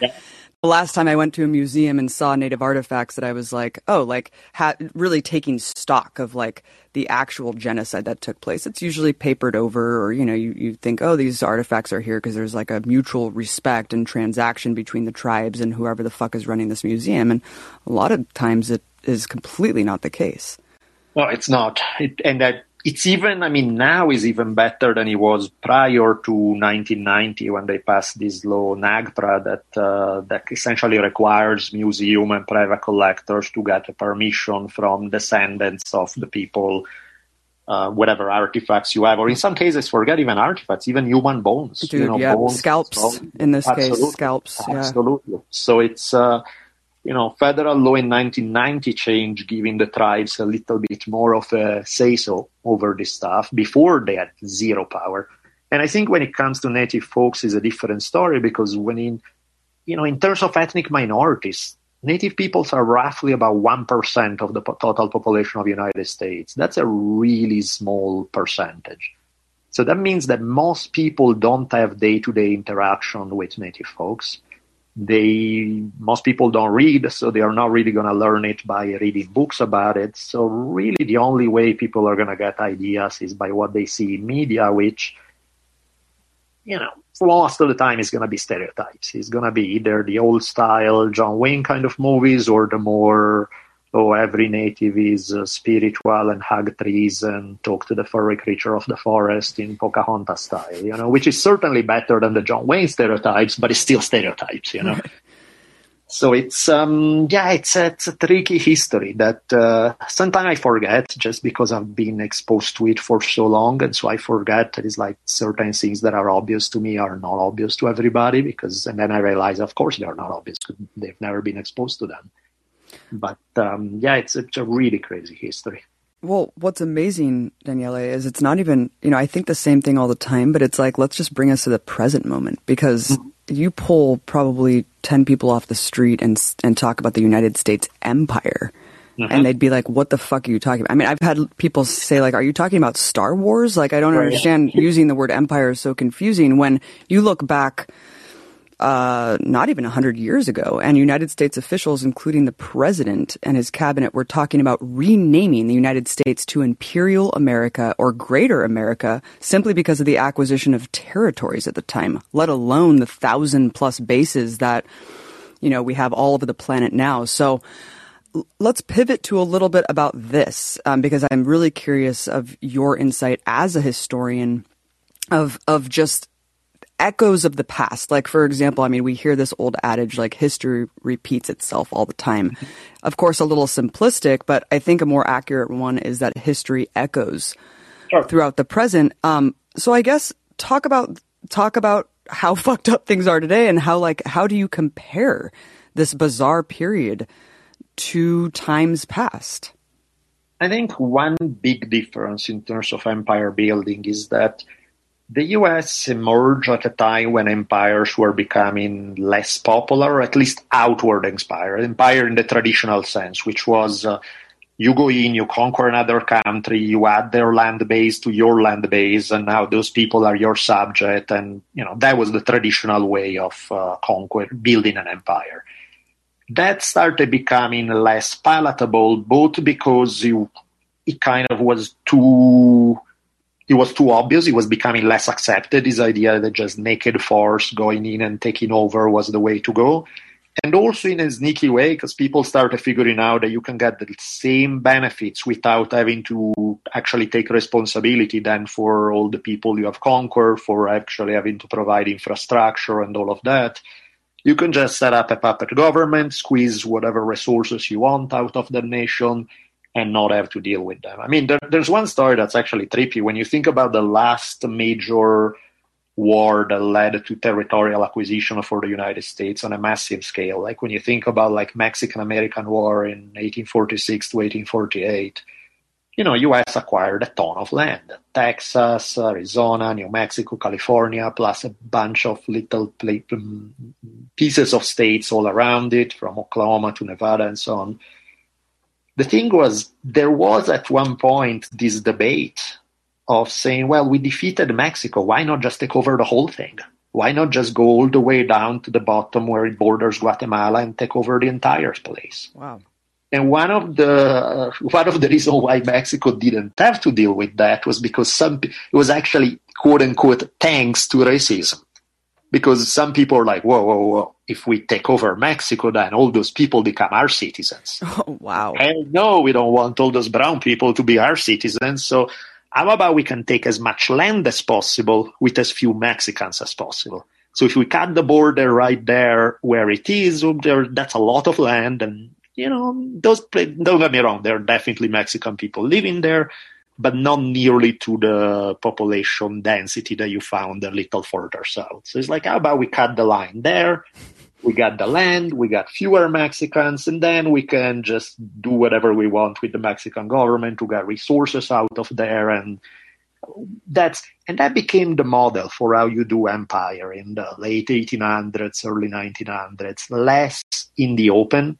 the last time I went to a museum and saw native artifacts that I was like, oh, like ha- really taking stock of like the actual genocide that took place. It's usually papered over, or you know, you, you think, oh, these artifacts are here because there's like a mutual respect and transaction between the tribes and whoever the fuck is running this museum. And a lot of times it is completely not the case. Well, it's not, it, and that it's even, I mean, now is even better than it was prior to 1990 when they passed this law, NAGPRA, that, uh, that essentially requires museum and private collectors to get a permission from descendants of the people, uh, whatever artifacts you have, or in some cases, forget even artifacts, even human bones. Dude, you know, yeah, bones, scalps so, in this absolutely, case, scalps. Yeah. Absolutely. So it's, uh, you know, federal law in 1990 changed, giving the tribes a little bit more of a say so over this stuff. Before they had zero power. And I think when it comes to native folks is a different story because when in, you know, in terms of ethnic minorities, native peoples are roughly about 1% of the total population of the United States. That's a really small percentage. So that means that most people don't have day to day interaction with native folks they most people don't read so they are not really going to learn it by reading books about it. So really the only way people are going to get ideas is by what they see in media which you know most of the time is going to be stereotypes. It's going to be either the old style john wayne kind of movies or the more oh, every native is uh, spiritual and hug trees and talk to the furry creature of the forest in Pocahontas style, you know, which is certainly better than the John Wayne stereotypes, but it's still stereotypes, you know. so it's um yeah, it's a, it's a tricky history that uh, sometimes I forget just because I've been exposed to it for so long, and so I forget that it's like certain things that are obvious to me are not obvious to everybody because, and then I realize, of course, they are not obvious; they've never been exposed to them. But um, yeah, it's, it's a really crazy history. Well, what's amazing, Daniele, is it's not even, you know, I think the same thing all the time, but it's like, let's just bring us to the present moment because mm-hmm. you pull probably 10 people off the street and, and talk about the United States empire. Mm-hmm. And they'd be like, what the fuck are you talking about? I mean, I've had people say, like, are you talking about Star Wars? Like, I don't right. understand using the word empire is so confusing when you look back uh, not even 100 years ago. And United States officials, including the president and his cabinet, were talking about renaming the United States to Imperial America or Greater America simply because of the acquisition of territories at the time, let alone the thousand plus bases that, you know, we have all over the planet now. So, let's pivot to a little bit about this um, because I'm really curious of your insight as a historian of of just echoes of the past. Like, for example, I mean, we hear this old adage like history repeats itself all the time. Mm-hmm. Of course, a little simplistic, but I think a more accurate one is that history echoes sure. throughout the present. Um, so I guess talk about, talk about how fucked up things are today and how like, how do you compare this bizarre period to times past? I think one big difference in terms of empire building is that the US emerged at a time when empires were becoming less popular, at least outward inspired, empire in the traditional sense, which was uh, you go in, you conquer another country, you add their land base to your land base, and now those people are your subject. And, you know, that was the traditional way of uh, conquer, building an empire. That started becoming less palatable, both because you, it kind of was too it was too obvious. It was becoming less accepted. This idea that just naked force going in and taking over was the way to go. And also in a sneaky way, because people started figuring out that you can get the same benefits without having to actually take responsibility then for all the people you have conquered, for actually having to provide infrastructure and all of that. You can just set up a puppet government, squeeze whatever resources you want out of the nation, and not have to deal with them. I mean, there, there's one story that's actually trippy. When you think about the last major war that led to territorial acquisition for the United States on a massive scale, like when you think about like Mexican American War in 1846 to 1848, you know, U.S. acquired a ton of land: Texas, Arizona, New Mexico, California, plus a bunch of little um, pieces of states all around it, from Oklahoma to Nevada and so on the thing was, there was at one point this debate of saying, well, we defeated Mexico. Why not just take over the whole thing? Why not just go all the way down to the bottom where it borders Guatemala and take over the entire place? Wow. And one of the uh, one of the reasons why Mexico didn't have to deal with that was because some it was actually quote unquote thanks to racism, because some people are like, whoa, whoa, whoa! If we take over Mexico, then all those people become our citizens. Oh wow! And no, we don't want all those brown people to be our citizens. So how about we can take as much land as possible with as few Mexicans as possible? So if we cut the border right there where it is, there, that's a lot of land and you know, those don't get me wrong, there are definitely Mexican people living there, but not nearly to the population density that you found a little further south. So it's like, how about we cut the line there? We got the land, we got fewer Mexicans, and then we can just do whatever we want with the Mexican government to get resources out of there and that's and that became the model for how you do empire in the late 1800s early 1900s less in the open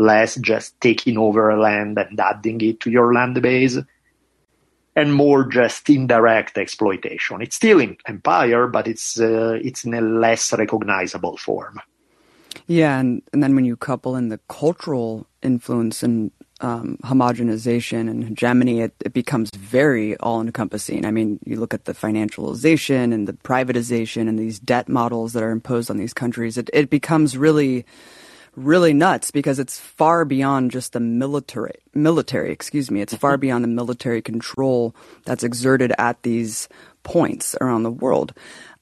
less just taking over land and adding it to your land base, and more just indirect exploitation. It's still in empire, but it's uh, it's in a less recognizable form. Yeah, and, and then when you couple in the cultural influence and um, homogenization and hegemony, it, it becomes very all encompassing. I mean, you look at the financialization and the privatization and these debt models that are imposed on these countries, it, it becomes really really nuts because it's far beyond just the military military excuse me it's far mm-hmm. beyond the military control that's exerted at these points around the world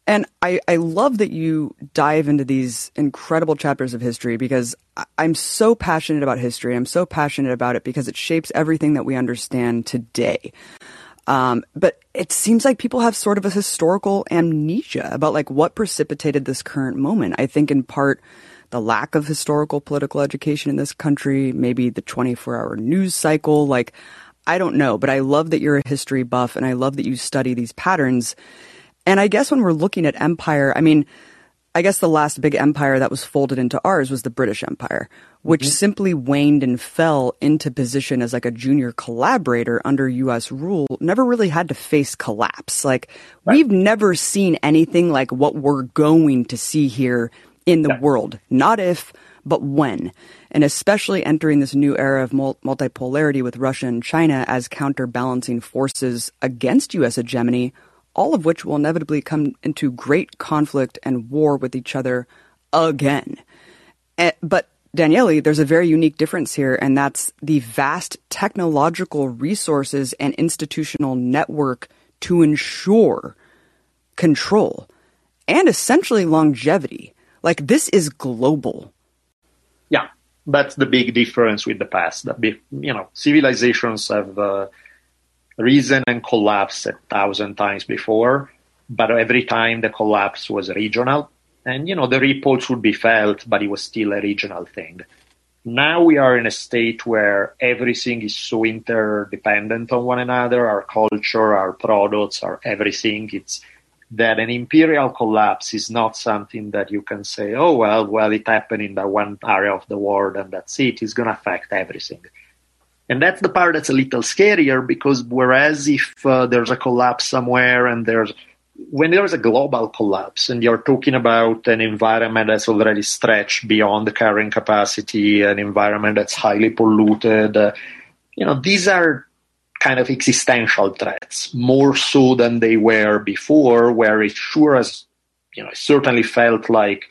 and I, I love that you dive into these incredible chapters of history because I'm so passionate about history. I'm so passionate about it because it shapes everything that we understand today. Um, but it seems like people have sort of a historical amnesia about like what precipitated this current moment. I think in part the lack of historical political education in this country, maybe the 24 hour news cycle. Like, I don't know, but I love that you're a history buff and I love that you study these patterns. And I guess when we're looking at empire, I mean, I guess the last big empire that was folded into ours was the British Empire, which mm-hmm. simply waned and fell into position as like a junior collaborator under US rule, never really had to face collapse. Like, right. we've never seen anything like what we're going to see here in the yeah. world, not if, but when. And especially entering this new era of multipolarity with Russia and China as counterbalancing forces against U.S. hegemony, all of which will inevitably come into great conflict and war with each other again. Eh, but Daniele, there's a very unique difference here, and that's the vast technological resources and institutional network to ensure control and essentially longevity. Like this is global. Yeah, that's the big difference with the past. That be, you know, civilizations have uh, risen and collapsed a thousand times before, but every time the collapse was regional, and you know the ripples would be felt, but it was still a regional thing. Now we are in a state where everything is so interdependent on one another. Our culture, our products, our everything. It's that an imperial collapse is not something that you can say, oh, well, well, it happened in that one area of the world and that's it. It's going to affect everything. And that's the part that's a little scarier because whereas if uh, there's a collapse somewhere and there's when there's a global collapse and you're talking about an environment that's already stretched beyond the carrying capacity, an environment that's highly polluted, uh, you know, these are kind of existential threats, more so than they were before, where it sure as you know, it certainly felt like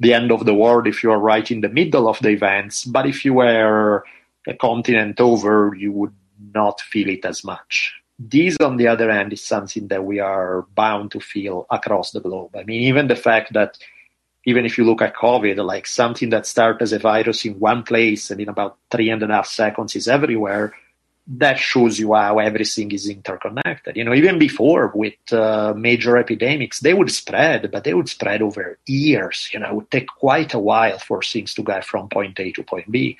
the end of the world if you are right in the middle of the events, but if you were a continent over, you would not feel it as much. This, on the other hand, is something that we are bound to feel across the globe. I mean, even the fact that even if you look at COVID, like something that started as a virus in one place and in about three and a half seconds is everywhere, that shows you how everything is interconnected. You know, even before with uh, major epidemics, they would spread, but they would spread over years. You know, it would take quite a while for things to get from point A to point B.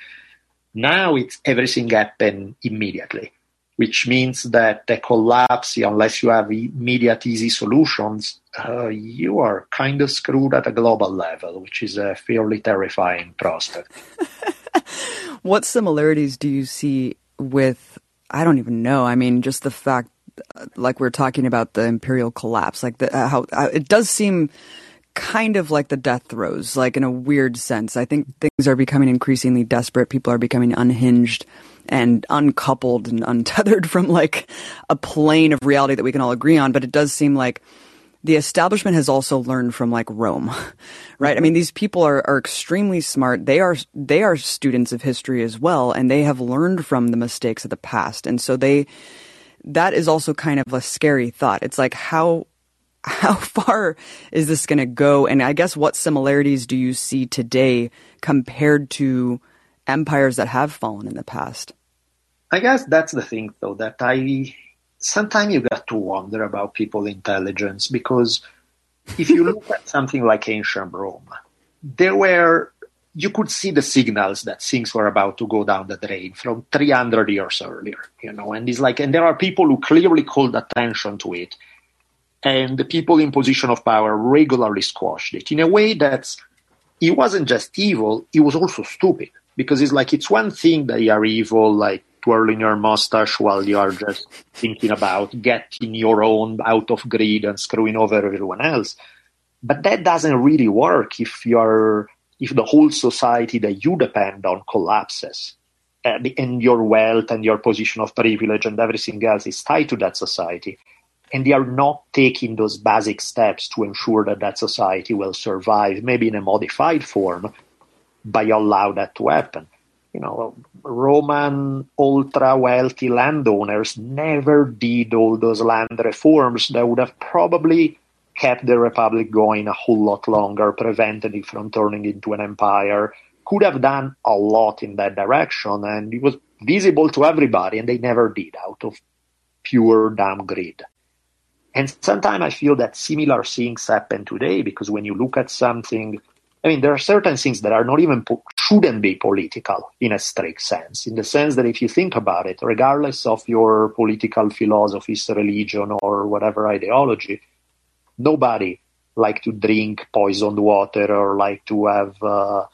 Now it's everything happen immediately, which means that the collapse, unless you have immediate easy solutions, uh, you are kind of screwed at a global level, which is a fairly terrifying prospect. what similarities do you see with I don't even know. I mean, just the fact like we're talking about the imperial collapse, like the, uh, how uh, it does seem kind of like the death throes, like in a weird sense. I think things are becoming increasingly desperate. People are becoming unhinged and uncoupled and untethered from like a plane of reality that we can all agree on. But it does seem like the establishment has also learned from like Rome, right? I mean, these people are, are extremely smart. They are, they are students of history as well, and they have learned from the mistakes of the past. And so they, that is also kind of a scary thought. It's like, how, how far is this going to go? And I guess what similarities do you see today compared to empires that have fallen in the past? I guess that's the thing, though, that I sometimes you got to wonder about people's intelligence because if you look at something like ancient Rome, there were you could see the signals that things were about to go down the drain from 300 years earlier, you know, and it's like, and there are people who clearly called attention to it, and the people in position of power regularly squashed it in a way that it wasn't just evil, it was also stupid because it's like it's one thing that you are evil, like twirling your mustache while you are just thinking about getting your own out of grid and screwing over everyone else. But that doesn't really work if you're if the whole society that you depend on collapses and, your wealth and your position of privilege and everything else is tied to that society and they are not taking those basic steps to ensure that that society will survive, maybe in a modified form, you allow that to happen you know, Roman ultra wealthy landowners never did all those land reforms that would have probably kept the republic going a whole lot longer, prevented it from turning into an empire. Could have done a lot in that direction, and it was visible to everybody, and they never did out of pure damn greed. And sometimes I feel that similar things happen today because when you look at something I mean, there are certain things that are not even po- shouldn't be political in a strict sense. In the sense that if you think about it, regardless of your political philosophies, religion, or whatever ideology, nobody like to drink poisoned water or like to have uh,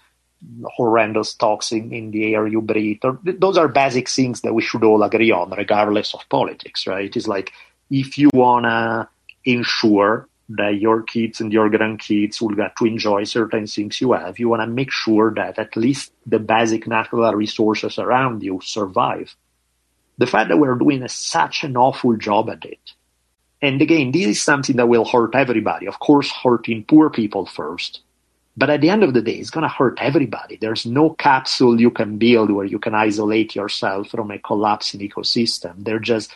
horrendous toxin in the air you breathe. Or, those are basic things that we should all agree on, regardless of politics, right? It's like if you wanna ensure that your kids and your grandkids will get to enjoy certain things you have. You want to make sure that at least the basic natural resources around you survive. The fact that we're doing a, such an awful job at it. And again, this is something that will hurt everybody. Of course, hurting poor people first. But at the end of the day, it's going to hurt everybody. There's no capsule you can build where you can isolate yourself from a collapsing ecosystem. They're just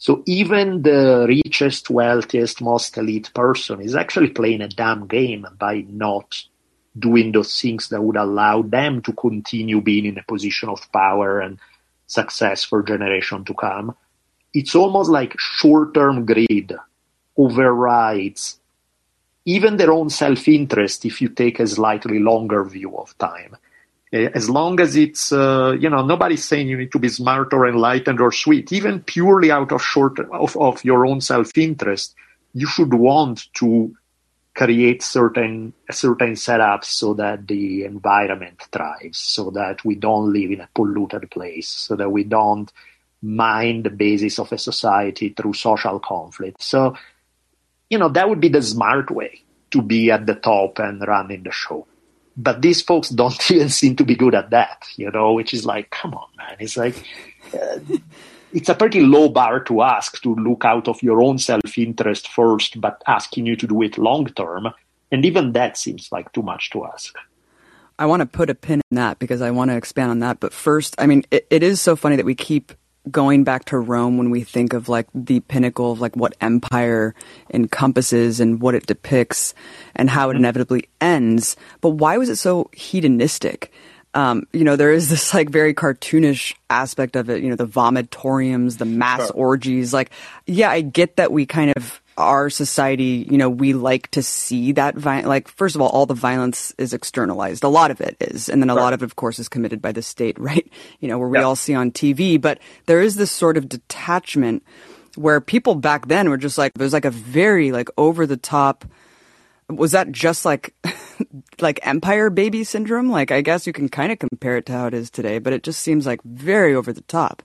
so even the richest, wealthiest, most elite person is actually playing a damn game by not doing those things that would allow them to continue being in a position of power and success for generation to come. It's almost like short-term greed overrides even their own self-interest if you take a slightly longer view of time. Eh, as long as it's uh, you know nobody's saying you need to be smart or enlightened or sweet even purely out of short of, of your own self-interest you should want to create certain certain setups so that the environment thrives so that we don't live in a polluted place so that we don't mine the basis of a society through social conflict. So you know that would be the smart way to be at the top and running the show but these folks don't even seem to be good at that, you know, which is like, come on, man. It's like, uh, it's a pretty low bar to ask to look out of your own self interest first, but asking you to do it long term. And even that seems like too much to ask. I want to put a pin in that because I want to expand on that. But first, I mean, it, it is so funny that we keep going back to Rome when we think of like the pinnacle of like what empire encompasses and what it depicts and how it mm-hmm. inevitably ends. But why was it so hedonistic? Um, you know, there is this like very cartoonish aspect of it, you know, the vomitoriums, the mass sure. orgies. Like, yeah, I get that we kind of our society, you know, we like to see that vi- like first of all, all the violence is externalized. A lot of it is, and then a right. lot of it, of course, is committed by the state, right? You know, where we all see on TV. But there is this sort of detachment where people back then were just like, there's like a very like over the top. Was that just like like empire baby syndrome? Like, I guess you can kind of compare it to how it is today, but it just seems like very over the top.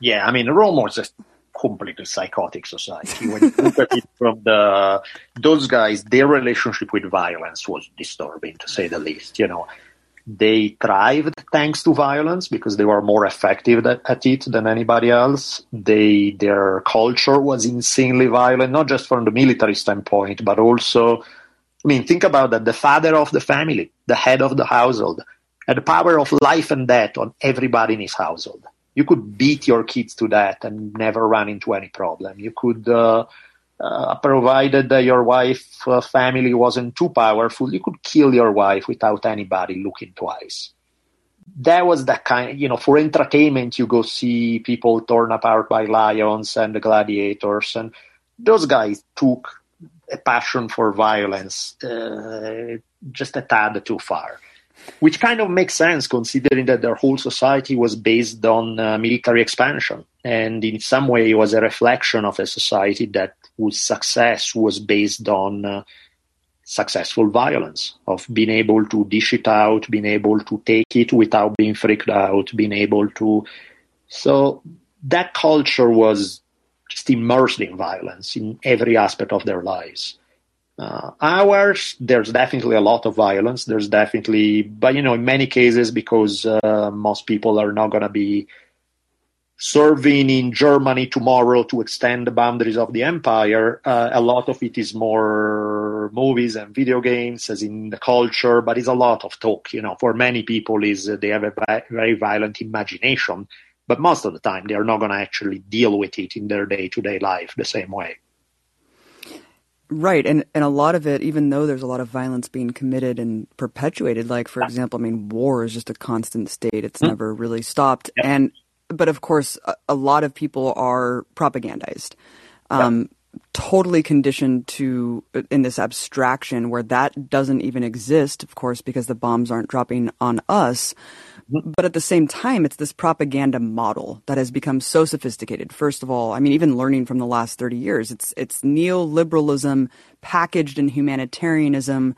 Yeah, I mean, Rome was just completely psychotic society. When you look at it from the those guys, their relationship with violence was disturbing to say the least. You know, they thrived thanks to violence because they were more effective at it than anybody else. They their culture was insanely violent, not just from the military standpoint, but also. I mean, think about that. The father of the family, the head of the household, had the power of life and death on everybody in his household you could beat your kids to that and never run into any problem. You could, uh, uh, provided that your wife uh, family wasn't too powerful, you could kill your wife without anybody looking twice. That was that kind, you know, for entertainment, you go see people torn apart by lions and the gladiators, and those guys took a passion for violence uh, just a tad too far which kind of makes sense considering that their whole society was based on uh, military expansion. And in some way was a reflection of a society that whose success was based on uh, successful violence of being able to dish it out being able to take it without being freaked out being able to so that culture was just immersed in violence in every aspect of their lives uh, there's definitely a lot of violence. There's definitely, but you know, in many cases, because uh, most people are not going to be serving in Germany tomorrow to extend the boundaries of the empire. Uh, a lot of it is more movies and video games, as in the culture, but it's a lot of talk. You know, for many people, is uh, they have a very violent imagination, but most of the time, they are not going to actually deal with it in their day to day life the same way. Right, and and a lot of it, even though there's a lot of violence being committed and perpetuated, like for example, I mean, war is just a constant state; it's mm. never really stopped. Yeah. And but of course, a, a, lot of people are propagandized, um, yeah. totally conditioned to in this abstraction where that doesn't even exist. Of course, because the bombs aren't dropping on us. But at the same time, it's this propaganda model that has become so sophisticated. First of all, I mean, even learning from the last 30 years, it's, it's neoliberalism packaged in humanitarianism.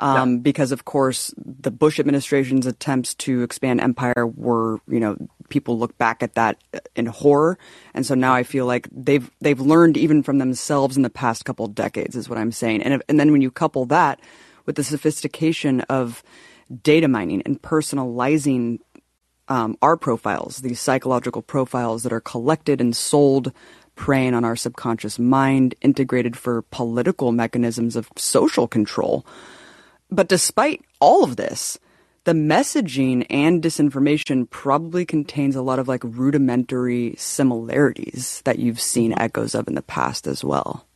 Um, yeah. because of course the Bush administration's attempts to expand empire were, you know, people look back at that in horror, and so now I feel like they've they've learned even from themselves in the past couple decades, is what I'm saying. And if, and then when you couple that with the sophistication of data mining and personalizing um, our profiles, these psychological profiles that are collected and sold, preying on our subconscious mind, integrated for political mechanisms of social control. But despite all of this, the messaging and disinformation probably contains a lot of like rudimentary similarities that you've seen echoes of in the past as well.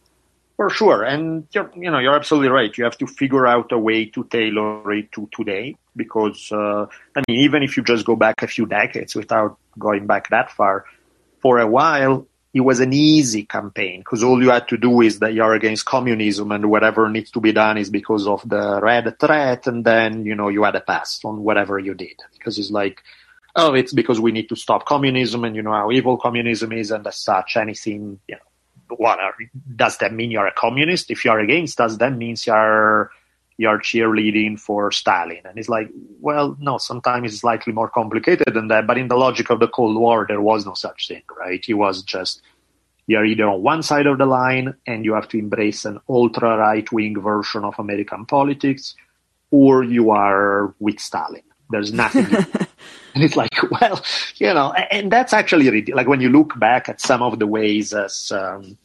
For sure, and you're, you know you're absolutely right. You have to figure out a way to tailor it to today because uh, I mean, even if you just go back a few decades without going back that far, for a while it was an easy campaign because all you had to do is that you're against communism and whatever needs to be done is because of the red threat, and then you know you had a pass on whatever you did because it's like oh, it's because we need to stop communism, and you know how evil communism is, and as such, anything you know what are, does that mean you're a communist? If you're against us, that means you're you're cheerleading for Stalin. And it's like, well, no, sometimes it's slightly more complicated than that. But in the logic of the Cold War, there was no such thing, right? It was just you're either on one side of the line and you have to embrace an ultra right wing version of American politics, or you are with Stalin. There's nothing. and it's like, well, you know, and that's actually like when you look back at some of the ways as, um,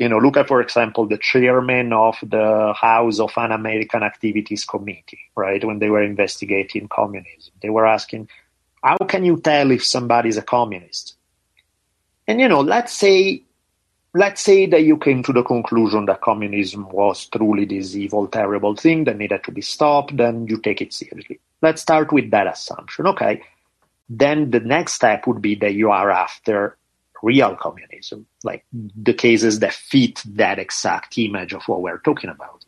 you know, look at, for example, the chairman of the House of Un American Activities Committee, right? When they were investigating communism, they were asking, how can you tell if somebody's a communist? And, you know, let's say let's say that you came to the conclusion that communism was truly this evil, terrible thing that needed to be stopped, then you take it seriously. Let's start with that assumption. Okay. Then the next step would be that you are after real communism, like the cases that fit that exact image of what we're talking about.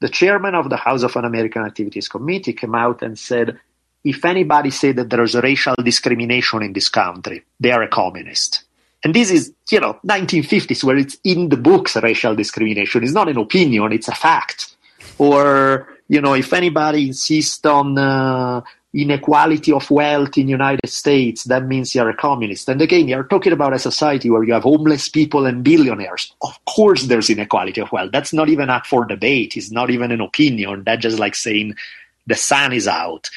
The chairman of the House of Un American Activities Committee came out and said, if anybody said that there's racial discrimination in this country, they are a communist. And this is, you know, 1950s where it's in the books racial discrimination. It's not an opinion, it's a fact. Or you know, if anybody insists on uh, inequality of wealth in United States, that means you're a communist. And again, you're talking about a society where you have homeless people and billionaires. Of course, there's inequality of wealth. That's not even up for debate. It's not even an opinion. That's just like saying the sun is out.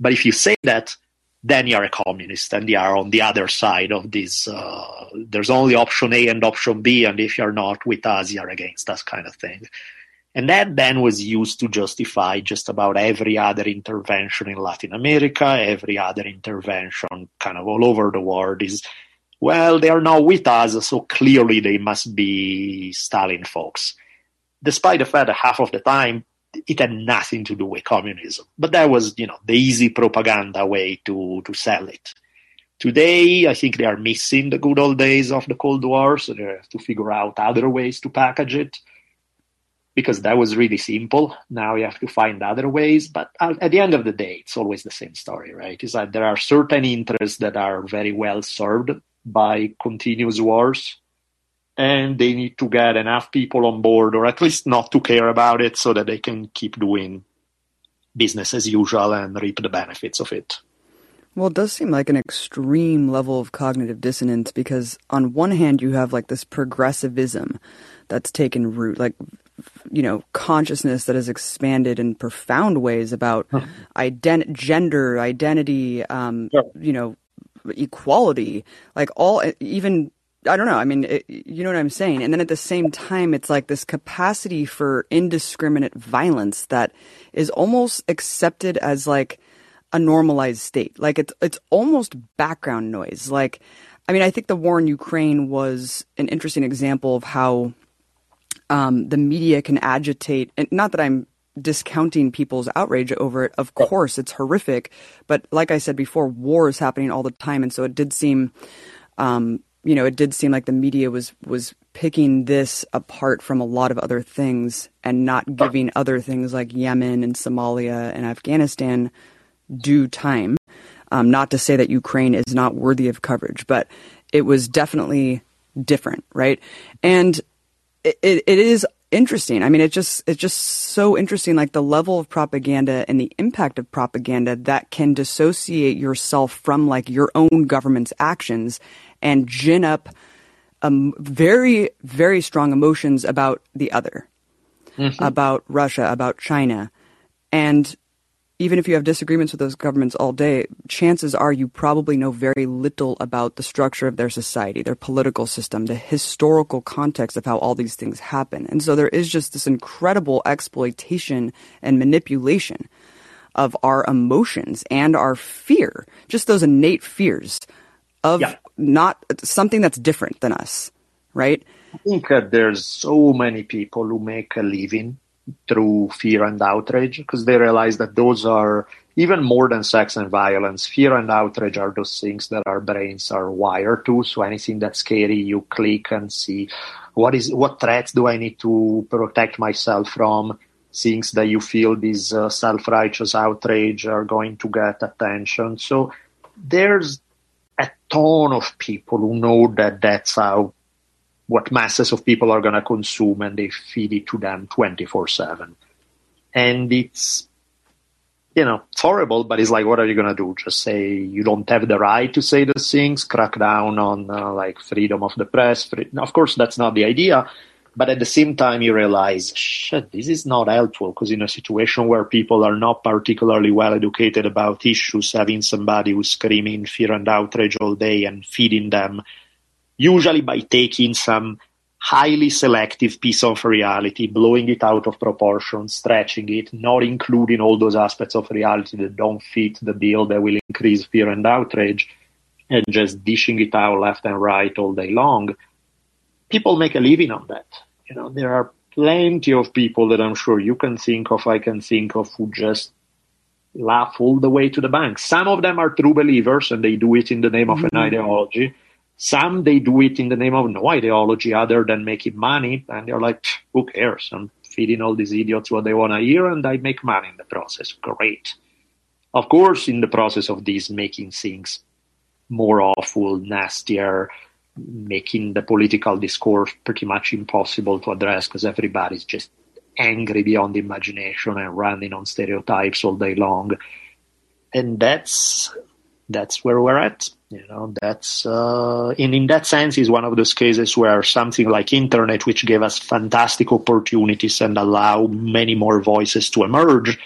But if you say that, then you're a communist and you are on the other side of this. Uh, there's only option A and option B, and if you're not with us, you're against us, kind of thing. And that then was used to justify just about every other intervention in Latin America, every other intervention kind of all over the world is, well, they are not with us, so clearly they must be Stalin folks. Despite the fact that half of the time it had nothing to do with communism. But that was, you know, the easy propaganda way to, to sell it. Today, I think they are missing the good old days of the Cold War, so they have to figure out other ways to package it because that was really simple. Now you have to find other ways. But at the end of the day, it's always the same story, right? Is that there are certain interests that are very well served by continuous wars, and they need to get enough people on board, or at least not to care about it, so that they can keep doing business as usual and reap the benefits of it. Well, it does seem like an extreme level of cognitive dissonance because, on one hand, you have like this progressivism that's taken root, like you know consciousness that has expanded in profound ways about ident- gender identity um, you know equality like all even I don't know. I mean, it, you know what I'm saying? And then at the same time, it's like this capacity for indiscriminate violence that is almost accepted as like a normalized state. Like it's, it's almost background noise. Like, I mean, I think the war in Ukraine was an interesting example of how um, the media can agitate, and not that I'm discounting people's outrage over it. Of course, it's horrific, but like I said before, war is happening all the time, and so it did seem, um, you know, it did seem like the media was was picking this apart from a lot of other things and not giving other things like Yemen and Somalia and Afghanistan due time. Um, not to say that Ukraine is not worthy of coverage, but it was definitely different, right? And it, it is interesting. I mean, it just it's just so interesting, like the level of propaganda and the impact of propaganda that can dissociate yourself from like your own government's actions and gin up um, very very strong emotions about the other, mm-hmm. about Russia, about China, and even if you have disagreements with those governments all day, chances are you probably know very little about the structure of their society, their political system, the historical context of how all these things happen. And so there is just this incredible exploitation and manipulation of our emotions and our fear, just those innate fears of yeah. not something that's different than us, right? I think that there's so many people who make a living through fear and outrage because they realize that those are even more than sex and violence. Fear and outrage are those things that our brains are wired to. So anything that's scary, you click and see what is what threats do I need to protect myself from. Things that you feel this uh, self-righteous outrage are going to get attention. So there's a ton of people who know that that's how what masses of people are going to consume and they feed it to them 24 7 and it's you know it's horrible but it's like what are you going to do? Just say you don't have the right to say those things crack down on uh, like freedom of the press free- of course that's not the idea but at the same time you realize shit this is not helpful because in a situation where people are not particularly well educated about issues having somebody who's screaming fear and outrage all day and feeding them usually by taking some highly selective piece of reality, blowing it out of proportion, stretching it, not including all those aspects of reality that don't fit the bill that will increase fear and outrage, and just dishing it out left and right all day long. People make a living on that. You know, there are plenty of people that I'm sure you can think of, I can think of, who just laugh all the way to the bank. Some of them are true believers and they do it in the name of mm-hmm. an ideology some they do it in the name of no ideology other than making money, and they're like, who cares? I'm feeding all these idiots what they want to hear, and I make money in the process. Great. Of course, in the process of this, making things more awful, nastier, making the political discourse pretty much impossible to address because everybody's just angry beyond imagination and running on stereotypes all day long. And that's that's where we're at. You know, that's uh, in in that sense is one of those cases where something like internet, which gave us fantastic opportunities and allow many more voices to emerge.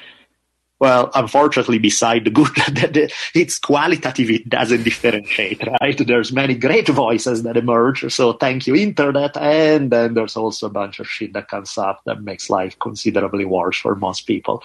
Well, unfortunately, beside the good, it's qualitative, it doesn't differentiate, right? There's many great voices that emerge. So thank you, internet. And then there's also a bunch of shit that comes up that makes life considerably worse for most people.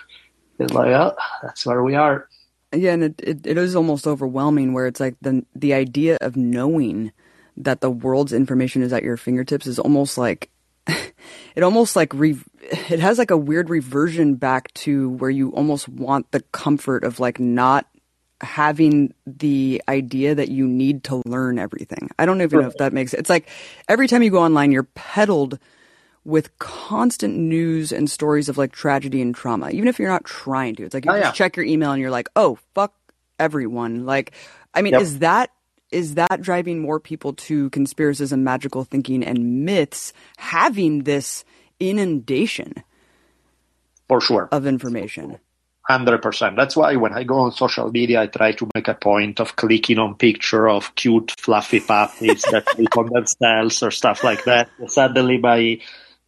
It's like, oh, that's where we are. Yeah, and it, it, it is almost overwhelming where it's like the the idea of knowing that the world's information is at your fingertips is almost like it almost like re, it has like a weird reversion back to where you almost want the comfort of like not having the idea that you need to learn everything. I don't even know if that makes it. It's like every time you go online, you're peddled with constant news and stories of like tragedy and trauma, even if you're not trying to. It's like you Oh, just yeah. check your email and you're like, oh, fuck everyone. Like, I mean, Yep. is that is that driving more people to conspiracism, magical thinking, and myths having this inundation For sure. of information? Hundred percent. That's why when I go on social media, I try to make a point of clicking on picture of cute, fluffy puppies that sleep on themselves or stuff like that. Suddenly, my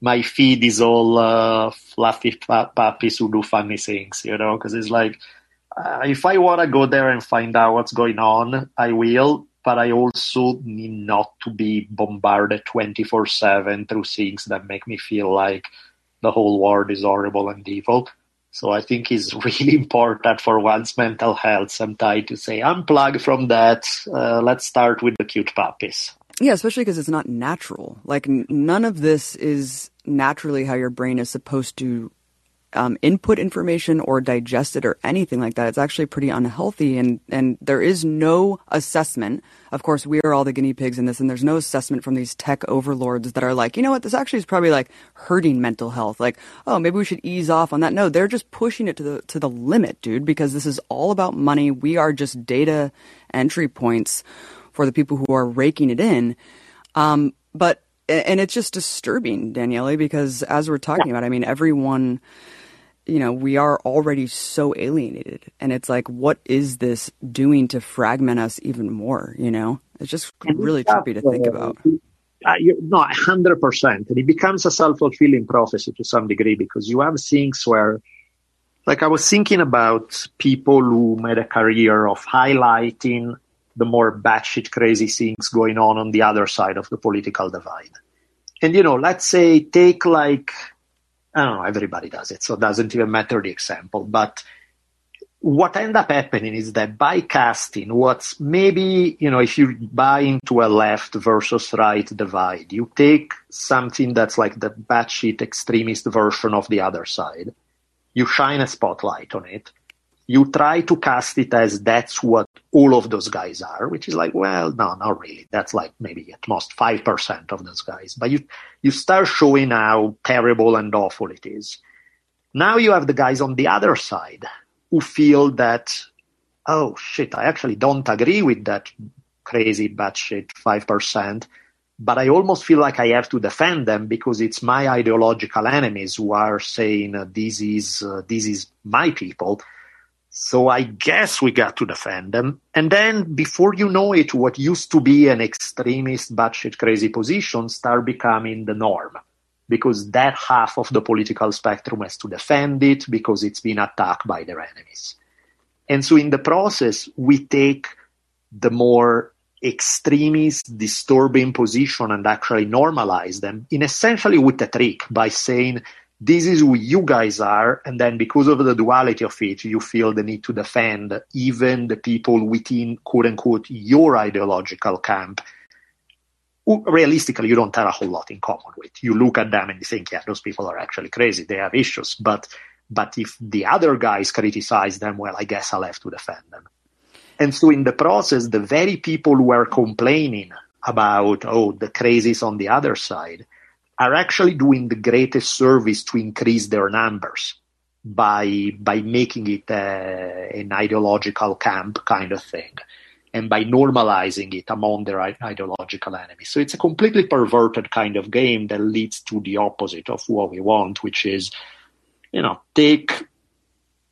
my feed is all uh, fluffy puppies who do funny things, you know. Because it's like, uh, if I want to go there and find out what's going on, I will. But I also need not to be bombarded twenty four seven through things that make me feel like the whole world is horrible and evil. So I think it's really important for one's mental health sometimes to say, unplug from that. Uh, let's start with the cute puppies. Yeah, especially because it's not natural. Like n- none of this is naturally how your brain is supposed to um, input information or digest it or anything like that. It's actually pretty unhealthy, and and there is no assessment. Of course, we are all the guinea pigs in this, and there's no assessment from these tech overlords that are like, you know what, this actually is probably like hurting mental health. Like, oh, maybe we should ease off on that. No, they're just pushing it to the to the limit, dude, because this is all about money. We are just data entry points for the people who are raking it in. Um, but and it's just disturbing, Daniele, because as we're talking about, I mean, everyone, you know, we are already so alienated, and it's like, what is this doing to fragment us even more? You know, it's just really trippy to think about. Uh, you, no, hundred percent, and it becomes a self-fulfilling prophecy to some degree because you have things where, like, I was thinking about people who made a career of highlighting the more batshit crazy things going on on the other side of the political divide. And you know, let's say take like I don't know, everybody does it, so it doesn't even matter the example. But what end up happening is that by casting what's maybe, you know, if you buy into a left versus right divide, you take something that's like the batshit extremist version of the other side, you shine a spotlight on it, you try to cast it as that's what all of those guys are, which is like, well, no, not really. That's like maybe at most 5% of those guys. But you, you start showing how terrible and awful it is. Now you have the guys on the other side who feel that, oh shit, I actually don't agree with that crazy batshit 5%, but I almost feel like I have to defend them because it's my ideological enemies who are saying uh, this is, uh, this is my people. So I guess we got to defend them. And then before you know it, what used to be an extremist, batshit crazy position start becoming the norm. Because that half of the political spectrum has to defend it because it's been attacked by their enemies. And so in the process, we take the more extremist, disturbing position and actually normalize them in essentially with a trick by saying, this is who you guys are, and then because of the duality of it, you feel the need to defend even the people within quote unquote your ideological camp. Realistically, you don't have a whole lot in common with. You look at them and you think, yeah, those people are actually crazy. They have issues. But, but if the other guys criticize them, well, I guess I'll have to defend them. And so in the process, the very people who are complaining about, oh, the crazies on the other side, are actually doing the greatest service to increase their numbers by by making it uh, an ideological camp kind of thing. and by normalizing it among their ideological enemies. So it's a completely perverted kind of game that leads to the opposite of what we want, which is, you know, take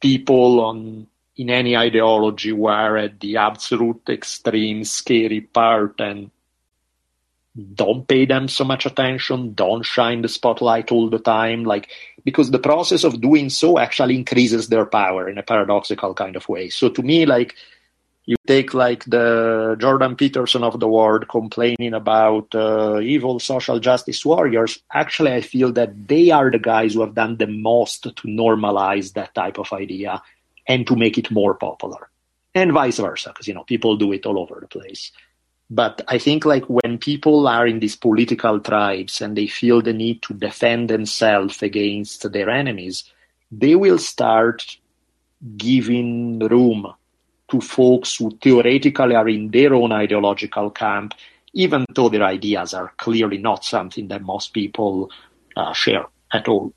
people on in any ideology where at the absolute extreme scary part and don't pay them so much attention, don't shine the spotlight all the time, like because the process of doing so actually increases their power in a paradoxical kind of way. So to me, like you take like the Jordan Peterson of the world complaining about uh, evil social justice warriors. Actually, I feel that they are the guys who have done the most to normalize that type of idea and to make it more popular, and vice versa, because you know people do it all over the place. But I think like when people are in these political tribes and they feel the need to defend themselves against their enemies, they will start giving room to folks who theoretically are in their own ideological camp, even though their ideas are clearly not something that most people uh, share at all.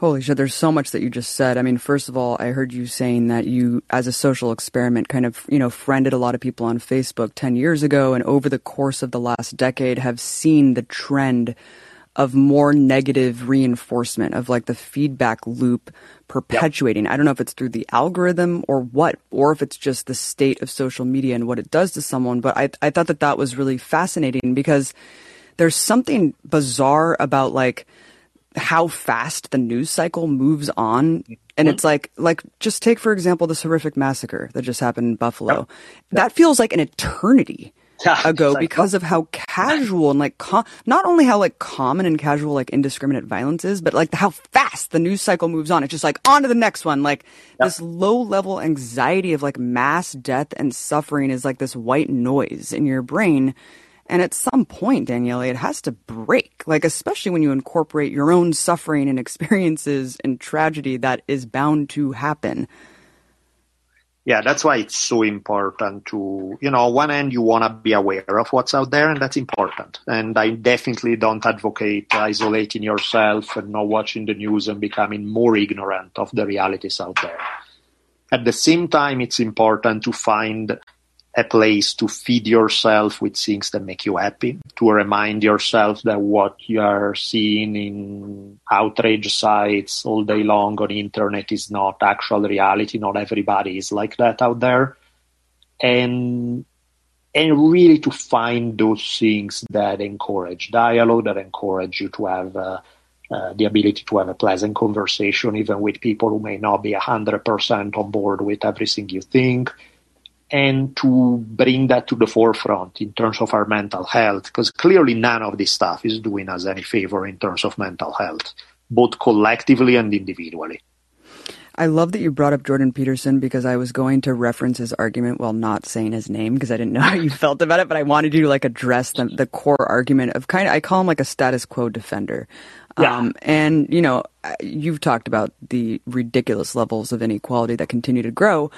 Holy shit, there's so much that you just said. I mean, first of all, I heard you saying that you, as a social experiment, kind of, you know, friended a lot of people on Facebook 10 years ago, and over the course of the last decade have seen the trend of more negative reinforcement of like the feedback loop perpetuating. Yep. I don't know if it's through the algorithm or what, or if it's just the state of social media and what it does to someone. But I, I thought that that was really fascinating because there's something bizarre about like, how fast the news cycle moves on. And it's like like just take for example this horrific massacre that just happened in buffalo. That feels like an eternity ago because of how casual and like com- not only how like common and casual like indiscriminate violence is but like how fast the news cycle moves on. It's just like on to the next one. Like yep. this low level anxiety of like mass death and suffering is like this white noise in your brain and at some point, Daniele, it has to break. Like, especially when you incorporate your own suffering and experiences and tragedy that is bound to happen. Yeah, that's why it's so important to, you know, one end you want to be aware of what's out there, and that's important. And I definitely don't advocate isolating yourself and not watching the news and becoming more ignorant of the realities out there. At the same time, it's important to find a place to feed yourself with things that make you happy, to remind yourself that what you are seeing in outrage sites all day long on the internet is not actual reality. Not everybody is like that out there. And and really to find those things that encourage dialogue, that encourage you to have uh, uh, the ability to have a pleasant conversation, even with people who may not be 100% on board with everything you think and to bring that to the forefront in terms of our mental health, because clearly none of this stuff is doing us any favor in terms of mental health, both collectively and individually. I love that you brought up Jordan Peterson because I was going to reference his argument while not saying his name because I didn't know how you felt about it, but I wanted you to like address the, the core argument of kind of, I call him like a status quo defender. Yeah. Um, and, you know, you've talked about the ridiculous levels of inequality that continue to grow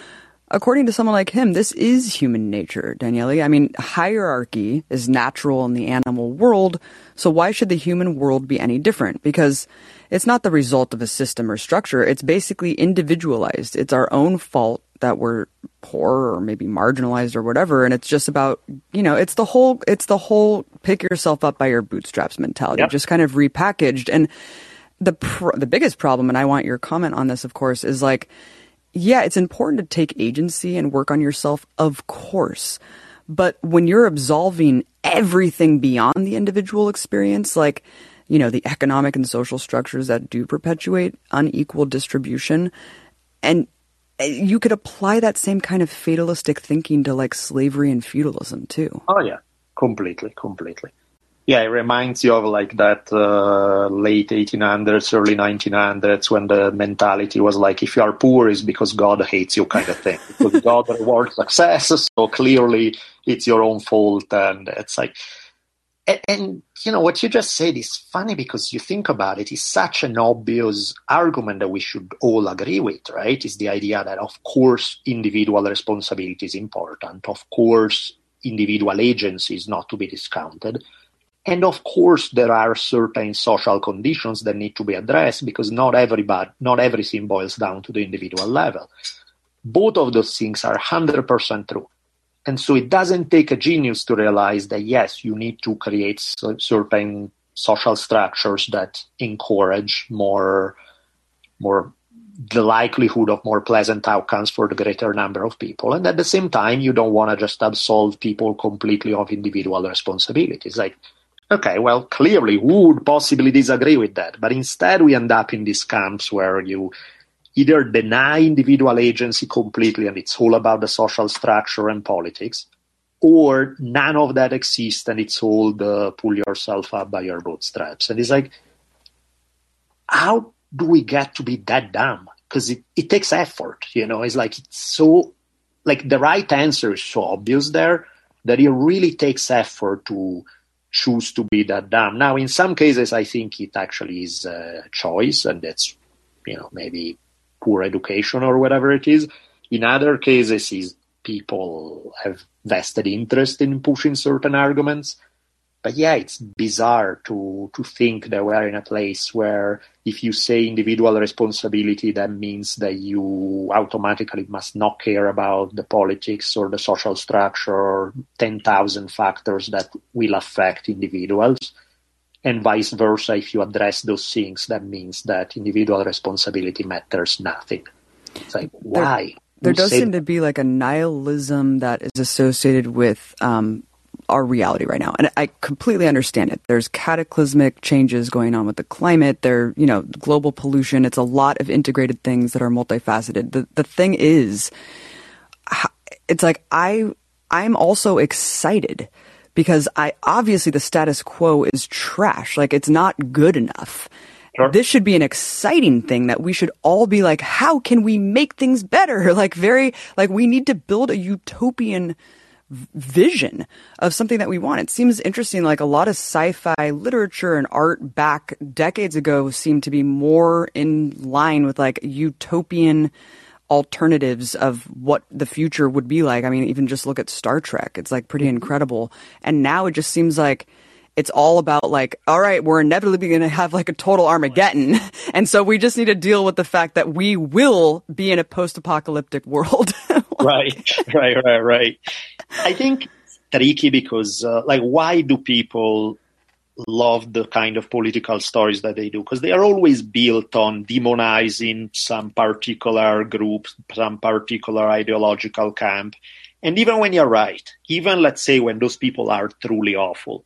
according to someone like him, this is human nature, Daniele. I mean, hierarchy is natural in the animal world, so why should the human world be any different? Because it's not the result of a system or structure, it's basically individualized. It's our own fault that we're poor or maybe marginalized or whatever and it's just about you know it's the whole it's the whole pick yourself up by your bootstraps mentality yep. just kind of repackaged and the pr- the biggest problem and I want your comment on this of course is like yeah, it's important to take agency and work on yourself, of course. But when you're absolving everything beyond the individual experience, like, you know, the economic and social structures that do perpetuate unequal distribution, and eh, you could apply that same kind of fatalistic thinking to like slavery and feudalism too. Oh, yeah, completely, completely. Yeah, it reminds you of like that uh, late 1800s, early 1900s when the mentality was like, if you are poor, it's because God hates you, kind of thing. because God rewards success, so clearly it's your own fault, and it's like, and, and, you know what you just said is funny because you think about it, it's such an obvious argument that we should all agree with, right? Is the idea that of course individual responsibility is important, of course individual agency is not to be discounted and of course, there are certain social conditions that need to be addressed because not everybody, not everything boils down to the individual level. Both of those things are 100% true. And so it doesn't take a genius to realize that, yes, you need to create certain social structures that encourage more, more the likelihood of more pleasant outcomes for the greater number of people. And at the same time, you don't want to just absolve people completely of individual responsibilities. Like, okay, well, clearly, who would possibly disagree with that? But instead, we end up in these camps where you either deny individual agency completely and it's all about the social structure and politics, or none of that exists and it's all the pull yourself up by your bootstraps. And it's like, how do we get to be that dumb? Because it, it takes effort, you know, it's like it's so, like the right answer is so obvious there that it really takes effort to choose to be that dumb. Now, in some cases, I think it actually is a choice and that's, you know, maybe poor education or whatever it is. In other cases, is people have vested interest in pushing certain arguments. But yeah, it's bizarre to to think that we're in a place where if you say individual responsibility, that means that you automatically must not care about the politics or the social structure or ten thousand factors that will affect individuals. And vice versa if you address those things that means that individual responsibility matters nothing. It's like why? there, there does seem to be like a nihilism that is associated with um, our reality right now and i completely understand it there's cataclysmic changes going on with the climate there you know global pollution it's a lot of integrated things that are multifaceted the, the thing is it's like i i'm also excited because I obviously the status quo is trash. Like it's not good enough. Sure. This should be an exciting thing that we should all be like, how can we make things better? Like very, like we need to build a utopian vision of something that we want. It seems interesting. Like a lot of sci-fi literature and art back decades ago seemed to be more in line with like utopian alternatives of what the future would be like. I mean, even just look at Star Trek. It's like pretty incredible. And now it just seems like it's all about like, all right, we're inevitably going to have like a total Armageddon. And so we just need to deal with the fact that we will be in a post-apocalyptic world. right, right, right, right. I think tricky because uh, like, why do people love the kind of political stories that they do because they are always built on demonizing some particular group, some particular ideological camp. And even when you're right, even let's say when those people are truly awful,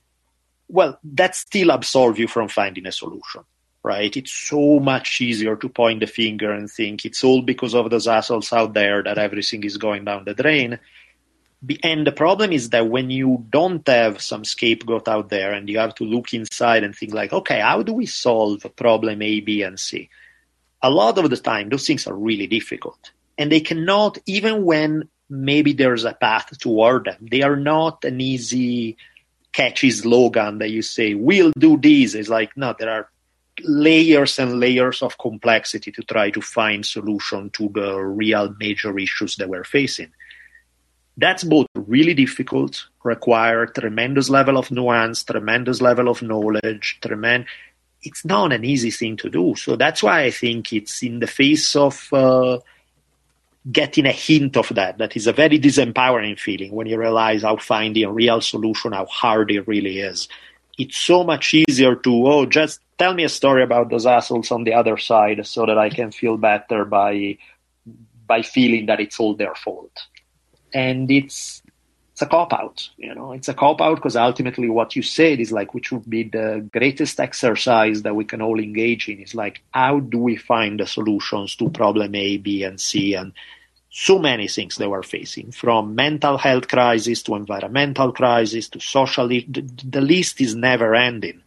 well, that still absolves you from finding a solution, right? It's so much easier to point the finger and think it's all because of those assholes out there that everything is going down the drain. And the problem is that when you don't have some scapegoat out there and you have to look inside and think like okay how do we solve problem a b and c? A lot of the time those things are really difficult. And they cannot even when maybe there's a path toward them they are not an easy catchy slogan that you say we'll do this. It's like no there are layers and layers of complexity to try to find solution to the real major issues that we're facing that's both really difficult, require tremendous level of nuance, tremendous level of knowledge, tremendous. It's not an easy thing to do. So that's why I think it's in the face of uh, getting a hint of that. That is a very disempowering feeling when you realize how finding a real solution, how hard it really is. It's so much easier to, oh, just tell me a story about those assholes on the other side so that I can feel better by by feeling that it's all their fault. And it's it's a cop out you know? It's a cop out because ultimately what you said is like which would be the greatest exercise that we can all engage in is like how do we find the solutions to problem a b and c and so many things they were facing from mental health crisis to environmental crisis to social the, list is never ending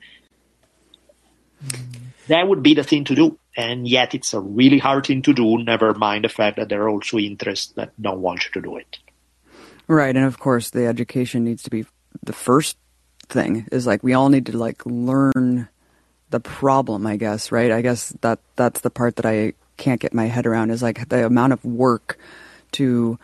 that would be the thing to do and yet it's a really hard thing to do never mind the fact that there are also interests that don't want you to do it Right, and of course the education needs to be the first thing is like we all need to like learn the problem, I guess, right? I guess that that's the part that I can't get my head around is like the amount of work to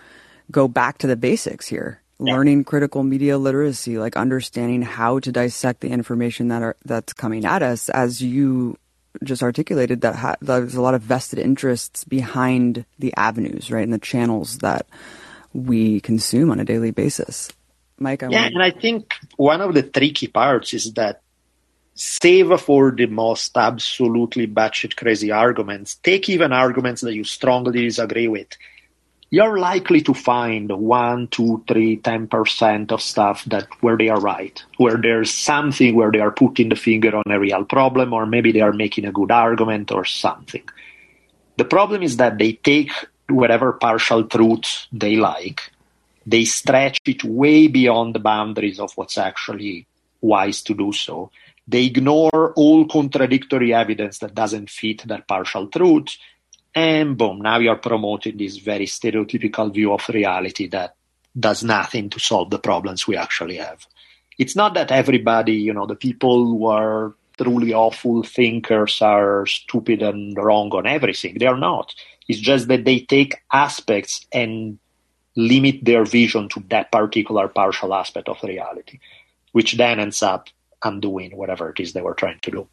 go back to the basics here. Yeah. Learning critical media literacy, like understanding how to dissect the information that are that's coming at us as you just articulated that ha- there's a lot of vested interests behind the avenues, right, and the channels that we consume on a daily basis. Mike, I yeah, want and I think one of the tricky parts is that, save for the most absolutely batshit crazy arguments, take even arguments that you strongly disagree with, you're likely to find one, two, three, ten percent of stuff that where they are right, where there's something where they are putting the finger on a real problem, or maybe they are making a good argument or something. The problem is that they take whatever partial truth they like they stretch it way beyond the boundaries of what's actually wise to do so. They ignore all contradictory evidence that doesn't fit that partial truth. And boom, now you're promoting this very stereotypical view of reality that does nothing to solve the problems we actually have. It's not that everybody, you know, the people who are truly awful thinkers are stupid and wrong on everything. They are not. It's just that they take aspects and limit their vision to that particular partial aspect of reality, which then ends up undoing whatever it is they were trying to do.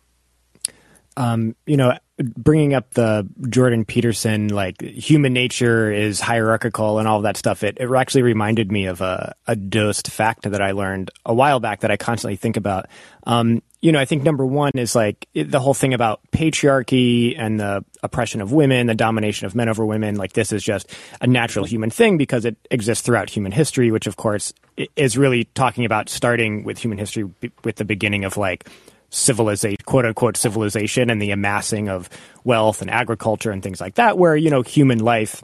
Um, you know, bringing up the Jordan Peterson, like human nature is hierarchical and all that stuff, it, it actually reminded me of a, a dosed fact that I learned a while back that I constantly think about. Um, you know, I think number one is like the whole thing about patriarchy and the oppression of women, the domination of men over women. Like this is just a natural human thing because it exists throughout human history, which of course is really talking about starting with human history with the beginning of like civilization, quote unquote civilization and the amassing of wealth and agriculture and things like that, where, you know, human life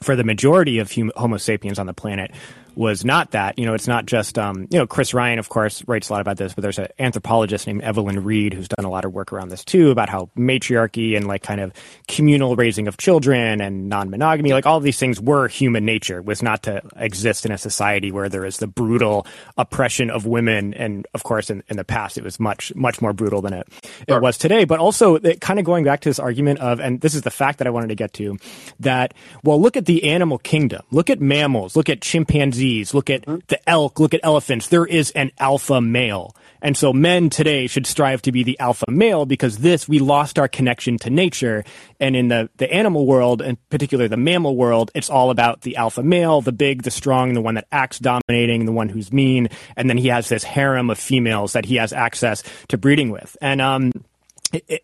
for the majority of hum- Homo sapiens on the planet was not that. You know, it's not just, um, you know, Chris Ryan, of course, writes a lot about this, but there's an anthropologist named Evelyn Reed who's done a lot of work around this too, about how matriarchy and like kind of communal raising of children and non monogamy, like all these things were human nature, was not to exist in a society where there is the brutal oppression of women. And of course, in, in the past, it was much, much more brutal than it, sure. it was today. But also, it, kind of going back to this argument of, and this is the fact that I wanted to get to, that, well, look at the animal kingdom, look at mammals, look at chimpanzees look at the elk, look at elephants. There is an alpha male. And so men today should strive to be the alpha male because this, we lost our connection to nature. And in the, the animal world, and particularly the mammal world, it's all about the alpha male, the big, the strong, the one that acts dominating, the one who's mean. And then he has this harem of females that he has access to breeding with. And, um,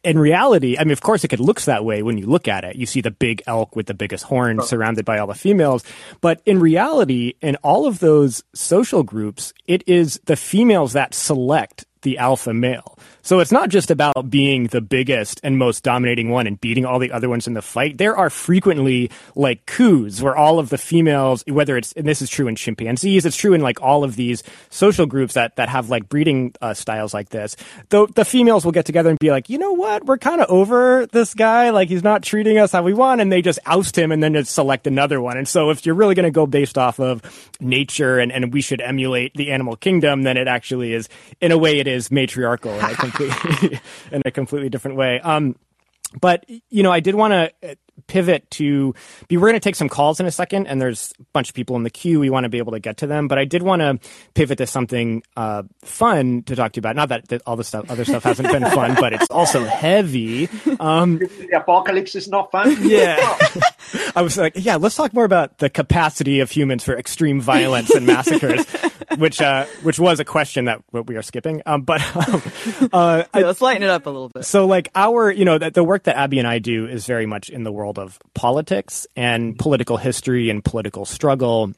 in reality, I mean, of course, it looks that way when you look at it. You see the big elk with the biggest horns surrounded by all the females. But in reality, in all of those social groups, it is the females that select the alpha male. So it's not just about being the biggest and most dominating one and beating all the other ones in the fight. There are frequently like coups where all of the females, whether it's, and this is true in chimpanzees, it's true in like all of these social groups that, that have like breeding uh, styles like this. The, the females will get together and be like, you know what? We're kind of over this guy. Like he's not treating us how we want. And they just oust him and then just select another one. And so if you're really going to go based off of nature and, and we should emulate the animal kingdom, then it actually is, in a way, it is matriarchal. And I completely in a completely different way. Um, but you know, I did want to pivot to be we're going to take some calls in a second and there's a bunch of people in the queue. We want to be able to get to them but i did want to pivot to something uh, fun to talk to you about. Not that, that all the stuff other stuff hasn't been fun but it's also heavy. Um, the apocalypse is not fun. Yeah i was like yeah let's talk more about the capacity of humans for extreme violence and massacres which uh, which was a question that we are skipping um, but um, uh, yeah, let's lighten it up a little bit so like our you know the, the work that abby and i do is very much in the world world of politics and political history and political struggle.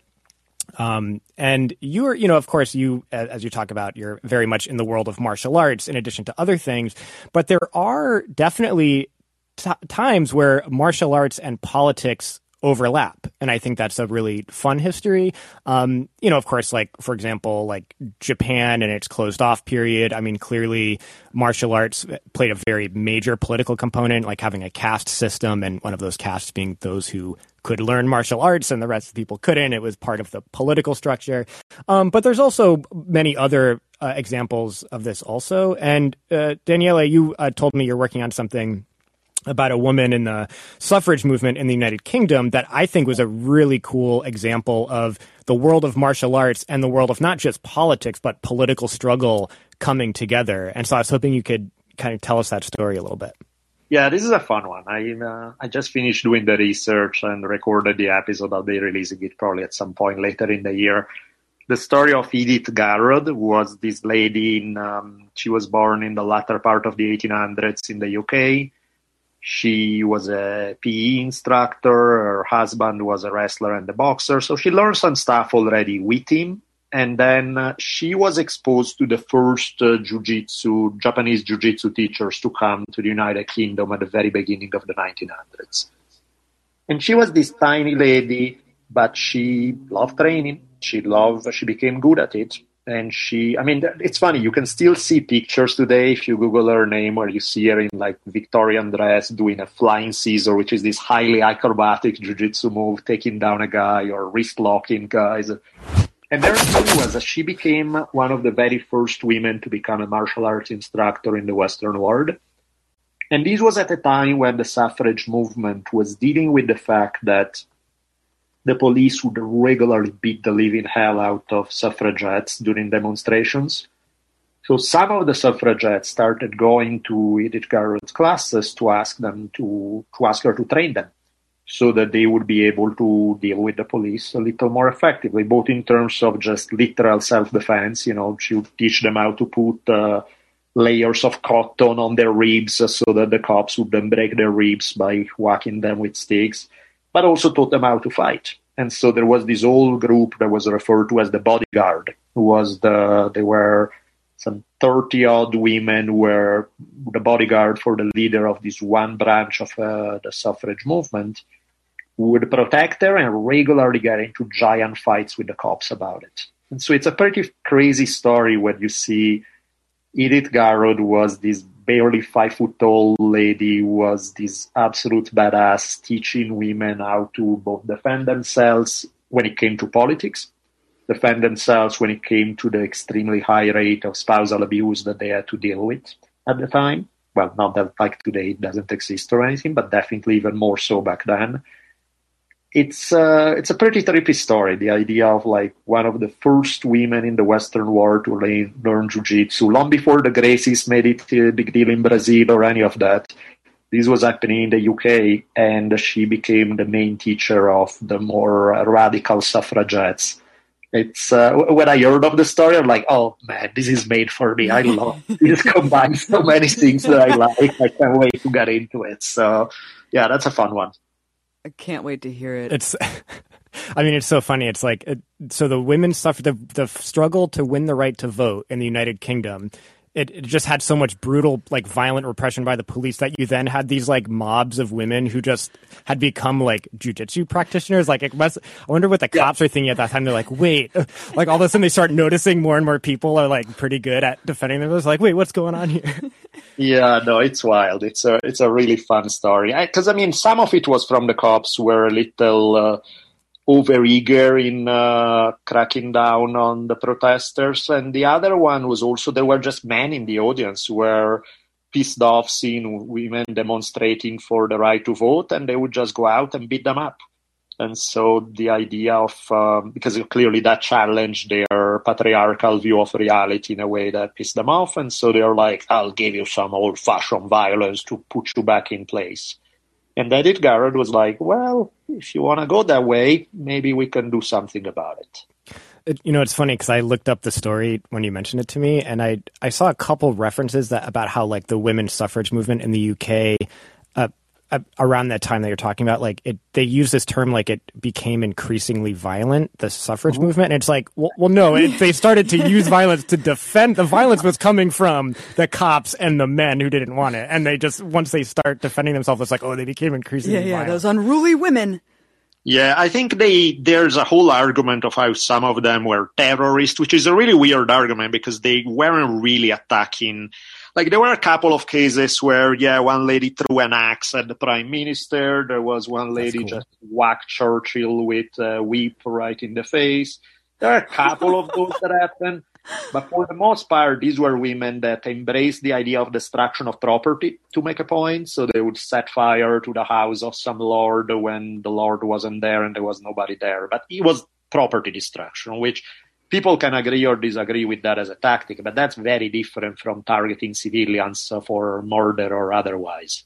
Um, and you're, you know, of course, you, as you talk about, you're very much in the world of martial arts in addition to other things. But there are definitely t- times where martial arts and politics overlap. And I think that's a really fun history. Um, you know, of course, like, for example, like Japan and its closed off period. I mean, clearly martial arts played a very major political component, like having a caste system and one of those castes being those who could learn martial arts and the rest of the people couldn't. It was part of the political structure. Um, but there's also many other uh, examples of this also. And uh, Daniele, you uh, told me you're working on something about a woman in the suffrage movement in the United Kingdom that I think was a really cool example of the world of martial arts and the world of not just politics, but political struggle coming together. And so I was hoping you could kind of tell us that story a little bit. Yeah, this is a fun one. I uh, I just finished doing the research and recorded the episode. I'll be releasing it probably at some point later in the year. The story of Edith Garrud was this lady. In, um, she was born in the latter part of the 1800s in the UK. She was a PE instructor. Her husband was a wrestler and a boxer, so she learned some stuff already with him. And then uh, she was exposed to the first uh, jiu-jitsu japanese jiu-jitsu teachers to come to the united kingdom at the very beginning of the 1900s and she was this tiny lady but she loved training. She loved she became good at it and she i mean it's funny you can still see pictures today if you google her name or you see her in like victorian dress doing a flying scissor which is this highly acrobatic jiu-jitsu move taking down a guy or wrist locking guys and there thing was that she became one of the very first women to become a martial arts instructor in the Western world. And this was at a time when the suffrage movement was dealing with the fact that the police would regularly beat the living hell out of suffragettes during demonstrations. So some of the suffragettes started going to Edith Garrud's classes to ask them to, to ask her to train them so that they would be able to deal with the police a little more effectively, both in terms of just literal self-defense. You know, she would teach them how to put uh, layers of cotton on their ribs so that the cops would then break their ribs by whacking them with sticks, but also taught them how to fight. And so there was this whole group that was referred to as the bodyguard, who was the, they were some 30 odd women who were the bodyguard for the leader of this one branch of uh, the suffrage movement who would protect her and regularly get into giant fights with the cops about it. And so it's a pretty crazy story when you see Edith Garrud was this barely five foot tall lady was this absolute badass teaching women how to both defend themselves when it came to politics, defend themselves when it came to the extremely high rate of spousal abuse that they had to deal with at the time. Well, not that like today it doesn't exist or anything, but definitely even more so back then it's uh, it's a pretty trippy story. The idea of like one of the first women in the Western world to learn, learn jiu-jitsu, long before the Gracies made it a big deal in Brazil or any of that. This was happening in the UK, and she became the main teacher of the more radical suffragettes. It's uh, when I heard of the story, I'm like, oh man, this is made for me. I love this combines so many things that I like. I can't wait to get into it. So, yeah, that's a fun one. I can't wait to hear it. It's, I mean, it's so funny. It's like, so the women suffer the the struggle to win the right to vote in the United Kingdom. It, it, just had so much brutal, like violent repression by the police that you then had these like mobs of women who just had become like jujitsu practitioners. Like, it must, I wonder what the cops yeah. are thinking at that time. They're like, wait, like all of a sudden they start noticing more and more people are like pretty good at defending themselves. Like, wait, what's going on here? Yeah, no, it's wild. It's a it's a really fun story. Because I, I, mean, some of it was from the cops who were a little uh, overeager in uh, cracking down on the protesters, and the other one was also there were just men in the audience who were pissed off seeing women demonstrating for the right to vote, and they would just go out and beat them up. And so the idea of, um, because clearly that challenged their patriarchal view of reality in a way that pissed them off. And so they're like, I'll give you some old fashioned violence to put you back in place. And Edith Garrud was like, well, if you want to go that way, maybe we can do something about it. it you know, it's funny because I looked up the story when you mentioned it to me, and I I saw a couple references that about how like the women's suffrage movement in the UK uh, around that time that you're talking about, like it, they use this term like it became increasingly violent, the suffrage mm-hmm. movement. And it's like, well, well no, it, they started to use violence to defend. The violence was coming from the cops and the men who didn't want it, and they just once they start defending themselves, it's like, oh, they became increasingly yeah, yeah, violent. those unruly women. Yeah, I think they there's a whole argument of how some of them were terrorists, which is a really weird argument because they weren't really attacking like there were a couple of cases where yeah one lady threw an axe at the prime minister. There was one lady cool. just whacked churchill with a whip right in the face. There are a couple of those that happened. But for the most part these were women that embraced the idea of destruction of property to make a point. So they would set fire to the house of some lord when the lord wasn't there and there was nobody there. But it was property destruction which people can agree or disagree with that as a tactic, but that's very different from targeting civilians for murder or otherwise.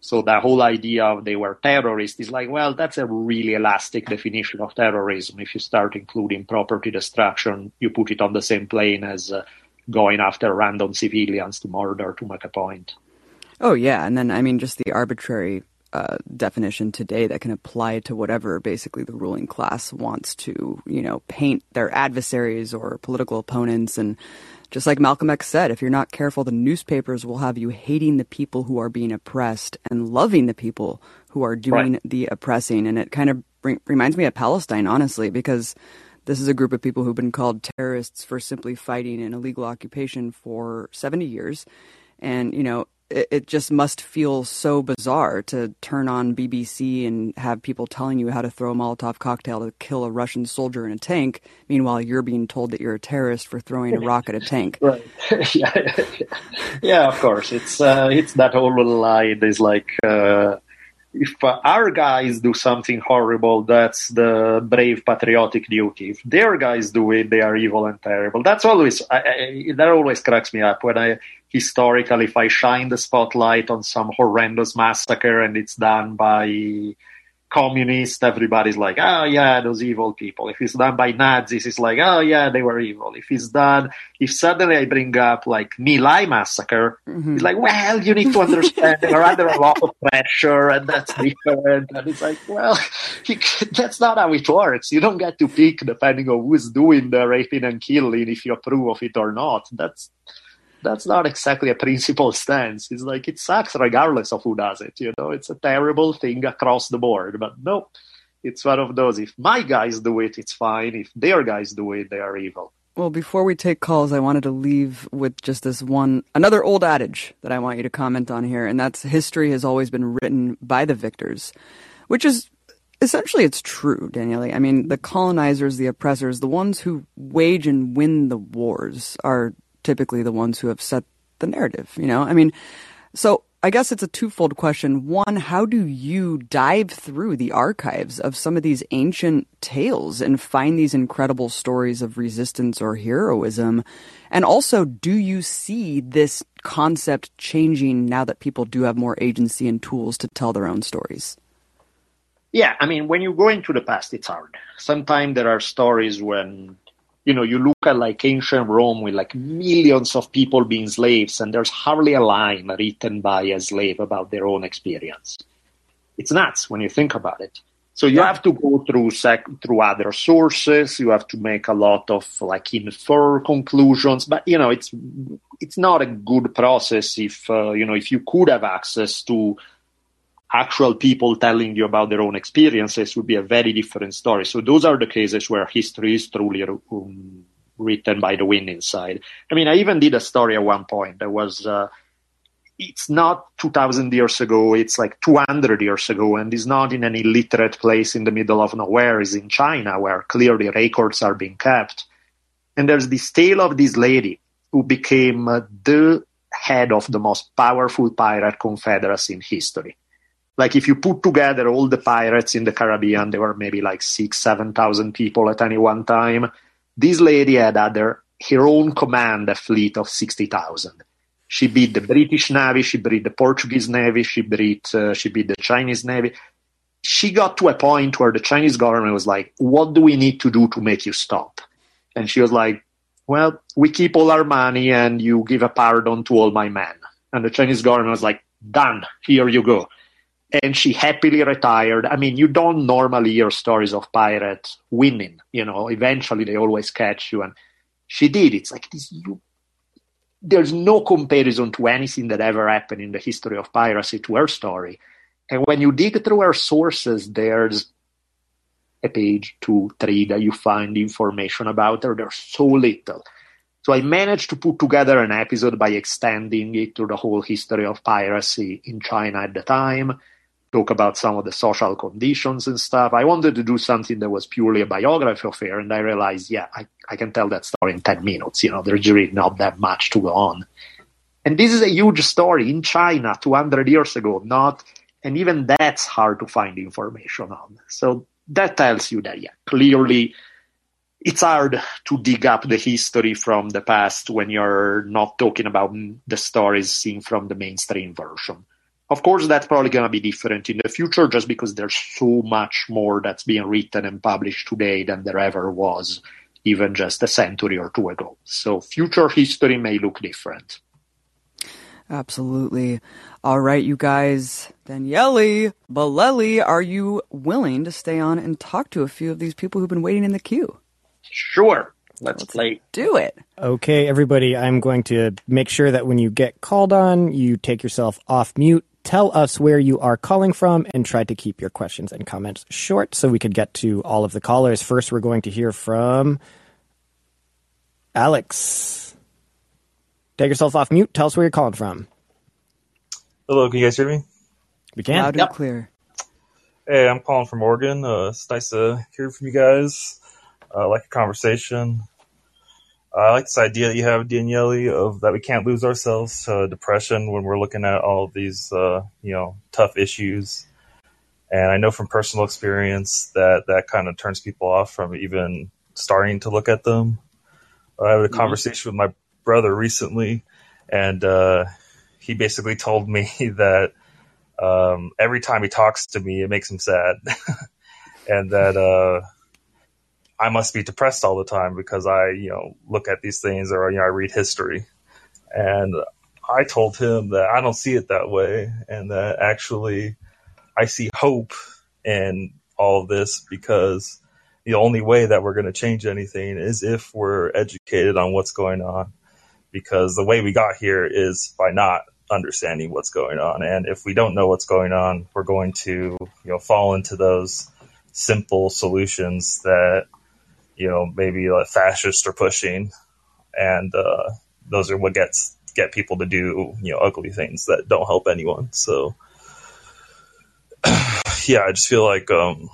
So the whole idea of they were terrorists is like, well, that's a really elastic definition of terrorism. If you start including property destruction, you put it on the same plane as uh, going after random civilians to murder to make a point. Oh yeah, and then I mean just the arbitrary uh, definition today that can apply to whatever basically the ruling class wants to, you know, paint their adversaries or political opponents. And just like Malcolm X said, if you're not careful, the newspapers will have you hating the people who are being oppressed and loving the people who are doing right. the oppressing. And it kind of bring, reminds me of Palestine, honestly, because this is a group of people who've been called terrorists for simply fighting an illegal occupation for 70 years. And, you know, it, it just must feel so bizarre to turn on BBC and have people telling you how to throw a Molotov cocktail to kill a Russian soldier in a tank. Meanwhile, you're being told that you're a terrorist for throwing a rock at a tank. Right. yeah. yeah, of course. It's uh, it's that whole line. Is like uh, if uh, our guys do something horrible, that's the brave patriotic duty. If their guys do it, they are evil and terrible. That's always I, I, that always cracks me up when I historically, if I shine the spotlight on some horrendous massacre and it's done by communists, everybody's like, oh yeah, those evil people. If it's done by Nazis, it's like, oh yeah, they were evil. If it's done, if suddenly I bring up like My Lai massacre, mm-hmm. it's like, well, you need to understand there are under a lot of pressure and that's different. And it's like, well, you, that's not how it works. You don't get to pick depending on who's doing the raping and killing if you approve of it or not. That's that's not exactly a principled stance. It's like it sucks regardless of who does it. You know, it's a terrible thing across the board. But no, it's one of those. If my guys do it, it's fine. If their guys do it, they are evil. Well, before we take calls, I wanted to leave with just this one, another old adage that I want you to comment on here, and that's history has always been written by the victors, which is essentially it's true, Daniele. I mean, the colonizers, the oppressors, the ones who wage and win the wars are typically the ones who have set the narrative, you know? I mean, so I guess it's a twofold question. One, how do you dive through the archives of some of these ancient tales and find these incredible stories of resistance or heroism? And also, do you see this concept changing now that people do have more agency and tools to tell their own stories? Yeah, I mean, when you go into the past, it's hard. Sometimes there are stories when you know, you look at like ancient Rome with like millions of people being slaves, and there's hardly a line written by a slave about their own experience. It's nuts when you think about it. So you have to go through sec- through other sources. You have to make a lot of like infer conclusions, but you know it's it's not a good process if uh, you know if you could have access to actual people telling you about their own experiences would be a very different story. So those are the cases where history is truly um, written by the winning side. I mean, I even did a story at one point that was, uh, it's not 2000 years ago, it's like 200 years ago, and it's not in an illiterate place in the middle of nowhere, it's in China where clearly records are being kept. And there's this tale of this lady who became uh, the head of the most powerful pirate confederacy in history like if you put together all the pirates in the Caribbean, there were maybe like six, seven thousand people at any one time. This lady had under her own command a fleet of sixty thousand. She beat the British Navy, she beat the Portuguese Navy, she beat uh, she beat the Chinese Navy. She got to a point where the Chinese government was like, "What do we need to do to make you stop?" And she was like, "Well, we keep all our money, and you give a pardon to all my men." And the Chinese government was like, "Done. Here you go." And she happily retired. I mean, you don't normally hear stories of pirates winning. You know, eventually they always catch you, and she did. It's like this. You, there's no comparison to anything that ever happened in the history of piracy to her story. And when you dig through her sources, there's a page, two, three that you find information about her. There's so little. So I managed to put together an episode by extending it to the whole history of piracy in China at the time talk about some of the social conditions and stuff. I wanted to do something that was purely a biography her, and I realized, yeah, I, I can tell that story in 10 minutes. You know, there's really not that much to go on. And this is a huge story in China 200 years ago, not, and even that's hard to find information on. So that tells you that, yeah, clearly it's hard to dig up the history from the past when you're not talking about the stories seen from the mainstream version Of course, that's probably going to be different in the future just because there's so much more that's being written and published today than there ever was, even just a century or two ago. So, future history may look different. Absolutely. All right, you guys. Daniele, Bolelli, are you willing to stay on and talk to a few of these people who've been waiting in the queue? Sure. Let's, Let's play. Do it. Okay, everybody, I'm going to make sure that when you get called on, you take yourself off mute. Tell us where you are calling from and try to keep your questions and comments short so we could get to all of the callers. First, we're going to hear from Alex. Take yourself off mute. Tell us where you're calling from. Hello, can you guys hear me? We can. Loud and clear. Hey, I'm calling from Oregon. Uh, it's nice to hear from you guys. I uh, like a conversation. I like this idea that you have, Daniele, of that we can't lose ourselves to depression when we're looking at all of these, uh, you know, tough issues. And I know from personal experience that that kind of turns people off from even starting to look at them. I had a mm-hmm. conversation with my brother recently, and uh, he basically told me that um, every time he talks to me, it makes him sad, and that uh, I must be depressed all the time because I, you know, look at these things or you know I read history, and I told him that I don't see it that way, and that actually I see hope in all of this because the only way that we're going to change anything is if we're educated on what's going on because the way we got here is by not understanding what's going on. And if we don't know what's going on, we're going to, you know, fall into those simple solutions that, you know, maybe like fascists are pushing. And, uh, those are what gets, get people to do, you know, ugly things that don't help anyone. So, yeah, I just feel like, um,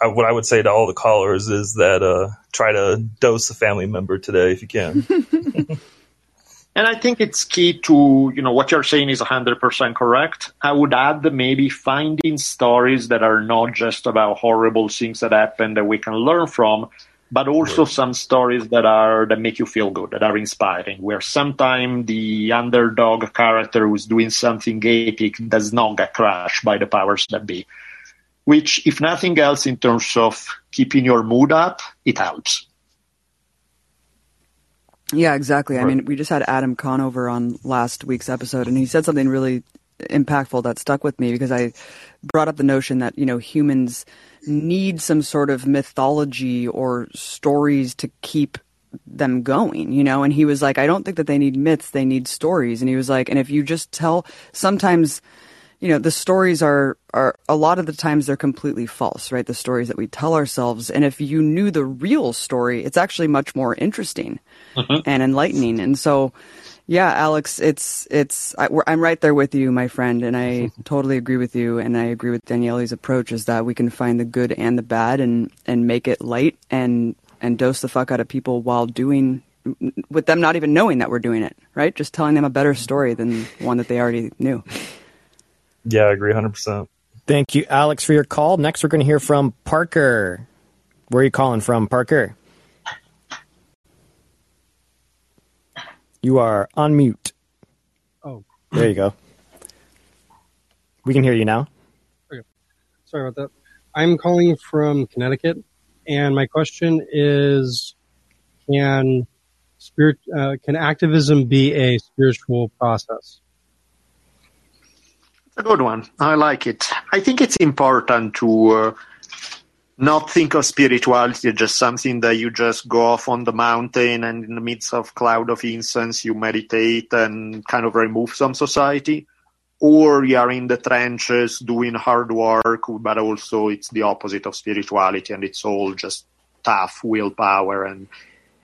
I, what I would say to all the callers is that uh, try to dose a family member today if you can. and I think it's key to you know what you're saying is 100% correct. I would add maybe finding stories that are not just about horrible things that happen that we can learn from, but also right. some stories that are that make you feel good, that are inspiring. Where sometimes the underdog character who's doing something epic does not get crushed by the powers that be which, if nothing else, in terms of keeping your mood up, it helps. Yeah, exactly. Right. I mean, we just had Adam Conover on last week's episode, and he said something really impactful that stuck with me because I brought up the notion that, you know, humans need some sort of mythology or stories to keep them going, you know? And he was like, I don't think that they need myths, they need stories. And he was like, and if you just tell, sometimes you know the stories are are a lot of the times they're completely false right? The stories that we tell ourselves. And if you knew the real story it's actually much more interesting mm-hmm. and enlightening. And so yeah alex it's it's I, am right there with you my friend and i totally agree with you. And i agree with daniele's approach is that we can find the good and the bad and and make it light and and dose the fuck out of people while doing with them not even knowing that we're doing it right? Just telling them a better story than one that they already knew yeah, I agree 100%. Thank you, Alex, for your call. Next, we're going to hear from Parker. Where are you calling from, Parker? You are on mute. Oh. There you go. We can hear you now. Okay. Sorry about that. I'm calling from Connecticut, and my question is can spirit uh, can activism be a spiritual process? A good one. I like it. I think it's important to uh, not think of spirituality as just something that you just go off on the mountain and in the midst of cloud of incense you meditate and kind of remove some society or you are in the trenches doing hard work but also it's the opposite of spirituality and it's all just tough willpower and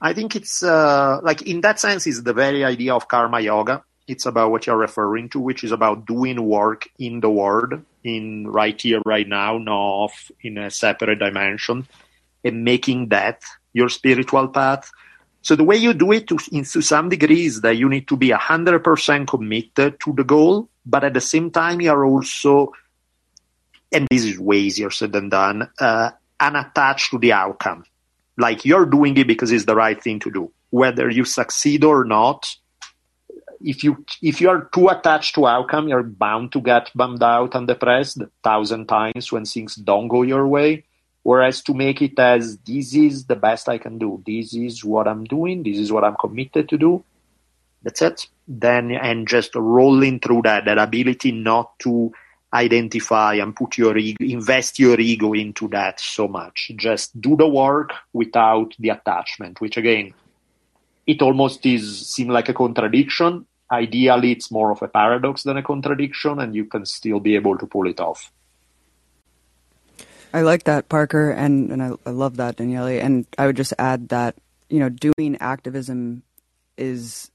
i think it's uh, like in that sense is the very idea of karma yoga it's about what you're referring to, which is about doing work in the world, in right here, right now, not off in a separate dimension, and making that your spiritual path. So the way you do it to, to some degree is that you need to be 100% committed to the goal, but at the same time, you are also, and this is way easier said than done, uh, unattached to the outcome. Like you're doing it because it's the right thing to do. Whether you succeed or not, if you if you are too attached to outcome, you're bound to get bummed out and depressed a thousand times when things don't go your way. Whereas to make it as this is the best I can do, this is what I'm doing, this is what I'm committed to do. That's it. Then and just rolling through that, that ability not to identify and put your ego, invest your ego into that so much. Just do the work without the attachment, which again it almost is seem like a contradiction. Ideally, it's more of a paradox than a contradiction, and you can still be able to pull it off. I like that, Parker, and, and I, I love that, Daniele. And I would just add that, you know, doing activism is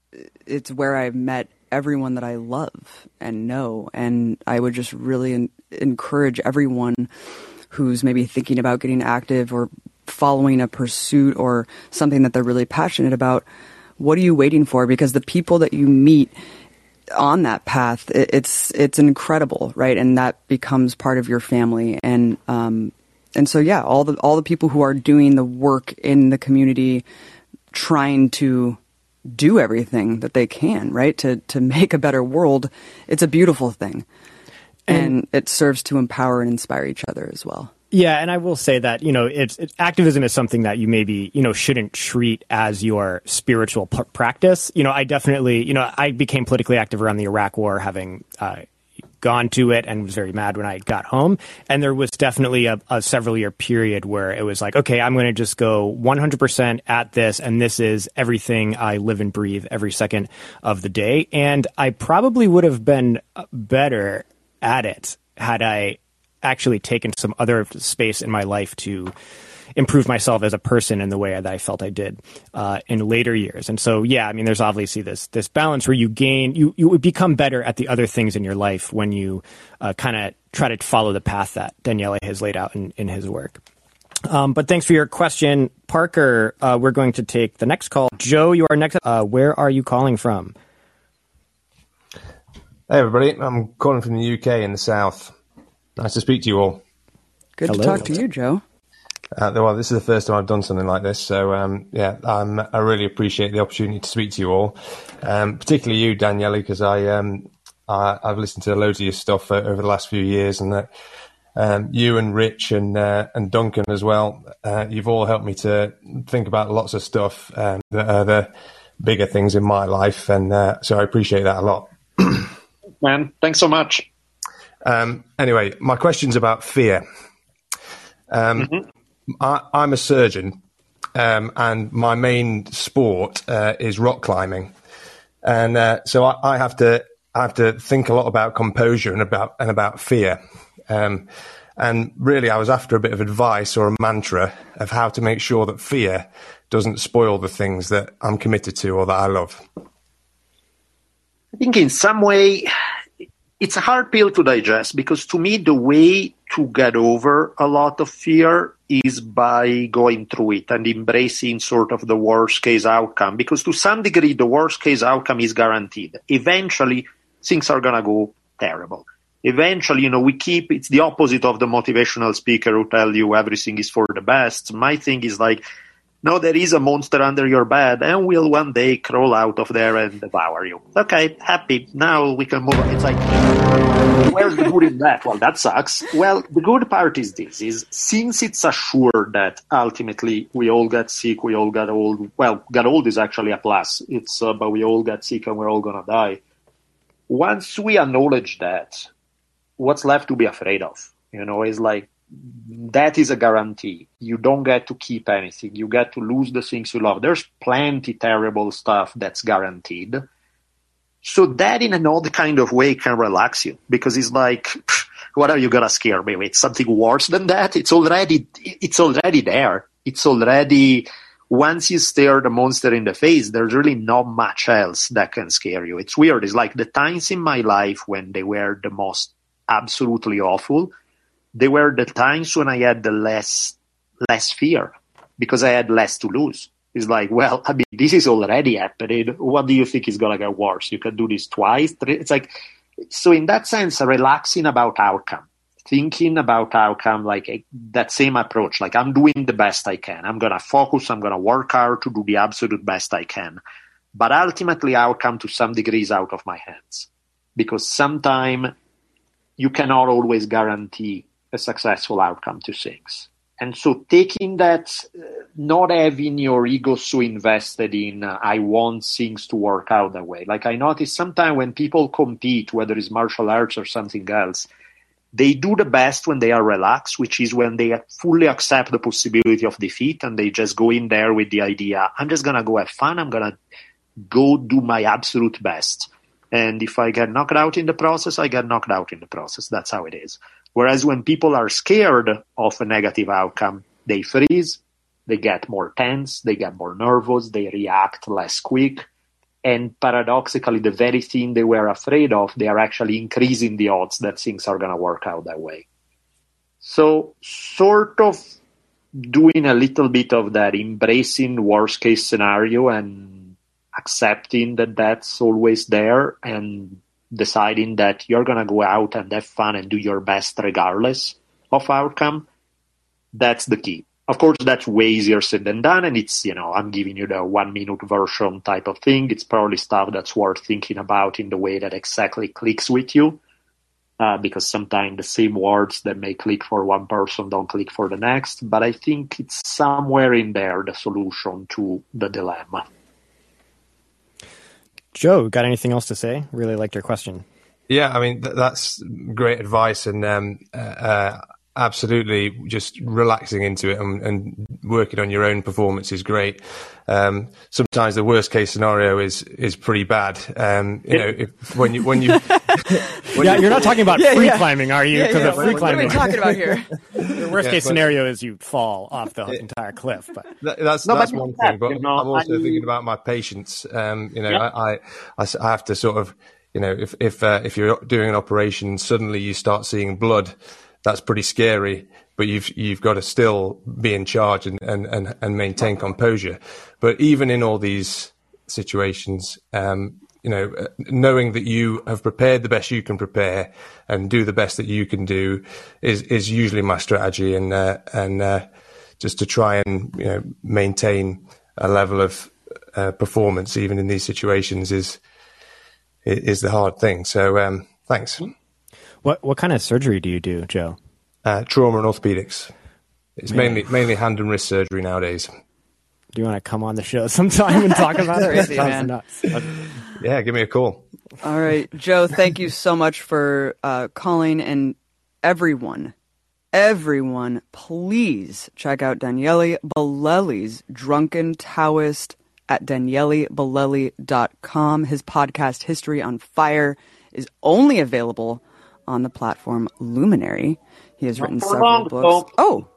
it's where I've met everyone that I love and know. And I would just really in, encourage everyone who's maybe thinking about getting active or following a pursuit or something that they're really passionate about, what are you waiting for? Because the people that you meet on that path, it's it's incredible, right? And that becomes part of your family, and um, and so yeah, all the all the people who are doing the work in the community, trying to do everything that they can, right, to to make a better world. It's a beautiful thing, and, and it serves to empower and inspire each other as well. Yeah, and I will say that you know it's, it's, activism is something that you maybe you know shouldn't treat as your spiritual p- practice. You know, I definitely you know I became politically active around the Iraq War, having uh, gone to it, and was very mad when I got home. And there was definitely a, a several year period where it was like, okay, I'm going to just go 100 percent at this, and this is everything I live and breathe every second of the day. And I probably would have been uh, better at it had I actually taken some other space in my life to improve myself as a person in the way that I felt I did uh, in later years. And so, yeah, I mean, there's obviously this this balance where you gain, you you become better at the other things in your life when you uh, kind of try to follow the path that Daniele has laid out in, in his work. Um, but thanks for your question, Parker. Uh, we're going to take the next call. Joe, you are next. Uh, where are you calling from? Hey, everybody. I'm calling from the UK in the south. Nice to speak to you all. Good Hello. to talk to you, Joe. Uh, well, this is the first time I've done something like this, so um, yeah, I'm, i really appreciate the opportunity to speak to you all, um, particularly you, Daniele, because I, um, I have listened to loads of your stuff uh, over the last few years, and that um, you and Rich and uh, and Duncan as well, uh, you've all helped me to think about lots of stuff um, that are the bigger things in my life, and uh, so I appreciate that a lot. Man, thanks so much. Um, anyway, my question's about fear. Um, mm-hmm. I, am a surgeon, um, and my main sport uh, is rock climbing, and uh, so I, I, have to I have to think a lot about composure and about and about fear. Um, and really, I was after a bit of advice or a mantra of how to make sure that fear doesn't spoil the things that I'm committed to or that I love. I think in some way it's a hard pill to digest because to me the way to get over a lot of fear is by going through it and embracing sort of the worst case outcome because to some degree the worst case outcome is guaranteed. Eventually things are going to go terrible. Eventually you know we keep it's the opposite of the motivational speaker who tell you everything is for the best. My thing is like no, there is a monster under your bed and will one day crawl out of there and devour you. Okay, happy. Now we can move on. It's like, where's the good in that? Well, that sucks. Well, the good part is this, is since it's assured that ultimately we all get sick, we all get old. Well, get old is actually a plus. It's, uh, but we all get sick and we're all gonna die. Once we acknowledge that, what's left to be afraid of? You know, is like, that is a guarantee. You don't get to keep anything. You get to lose the things you love. There's plenty terrible stuff that's guaranteed. So that in an odd kind of way can relax you because it's like, what are you gonna scare me with? Something worse than that? It's already, it's already there. It's already, once you stare the monster in the face, there's really not much else that can scare you. It's weird. It's like the times in my life when they were the most absolutely awful they were the times when I had the less less fear because I had less to lose. It's like, well, I mean, this is already happening. What do you think is gonna get worse? You can do this twice. Three. It's like, so in that sense, relaxing about outcome, thinking about outcome, like a, that same approach. Like I'm doing the best I can. I'm gonna focus. I'm gonna work hard to do the absolute best I can. but ultimately outcome to some degrees out of my hands because sometimes you cannot always guarantee a successful outcome to things. And so taking that, uh, not having your ego so invested in, uh, I want things to work out that way. Like I notice sometimes when people compete, whether it's martial arts or something else, they do the best when they are relaxed, which is when they fully accept the possibility of defeat and they just go in there with the idea, I'm just going to go have fun. I'm going to go do my absolute best. And if I get knocked out in the process, I get knocked out in the process. That's how it is. Whereas when people are scared of a negative outcome, they freeze, they get more tense, they get more nervous, they react less quick, and paradoxically, the very thing they were afraid of, they are actually increasing the odds that things are going to work out that way. So, sort of doing a little bit of that, embracing worst case scenario and accepting that that's always there and deciding that you're going to go out and have fun and do your best regardless of outcome. That's the key. Of course, that's way easier said than done, and it's you know I'm giving you the one minute version type of thing. It's probably stuff that's worth thinking about in the way that exactly clicks with you, uh, because sometimes the same words that may click for one person don't click for the next. But I think it's somewhere in there the solution to the dilemma. Joe, got anything else to say? Really liked your question. Yeah, I mean th- that's great advice, and um, uh, uh, absolutely just relaxing into it and, and, working on your own performance is great. Um, sometimes the worst case scenario is is pretty bad. Um, you know, if, when you when you when yeah, you, are not talking about yeah, free yeah. climbing, are you? Because yeah, free climbing. What are we talking about here? the worst case scenario is you fall off the entire cliff. But that, that's no, that's but one thing. But you know, I'm also I, thinking about my patients. Um, you know, I, I I have to sort of you know if if uh, if you're doing an operation, suddenly you start seeing blood that's pretty scary. But you've you've got to still be in charge and and and, and maintain composure. But even in all these situations, um, you know, knowing that you have prepared the best you can prepare and do the best that you can do is is usually my strategy, and uh, and uh, just to try and you know maintain a level of uh, performance even in these situations is is the hard thing. So um, thanks. What what kind of surgery do you do, Joe? Uh, trauma and orthopedics. It's mainly mainly hand and wrist surgery nowadays. Do you want to come on the show sometime and talk about it? Crazy, man. Yeah, give me a call. All right, Joe. Thank you so much for uh, calling, and everyone, everyone, please check out Daniele Bolelli's Drunken Taoist at danielebolelli.com. His podcast, History on Fire, is only available on the platform Luminary. He has written several books. Oh,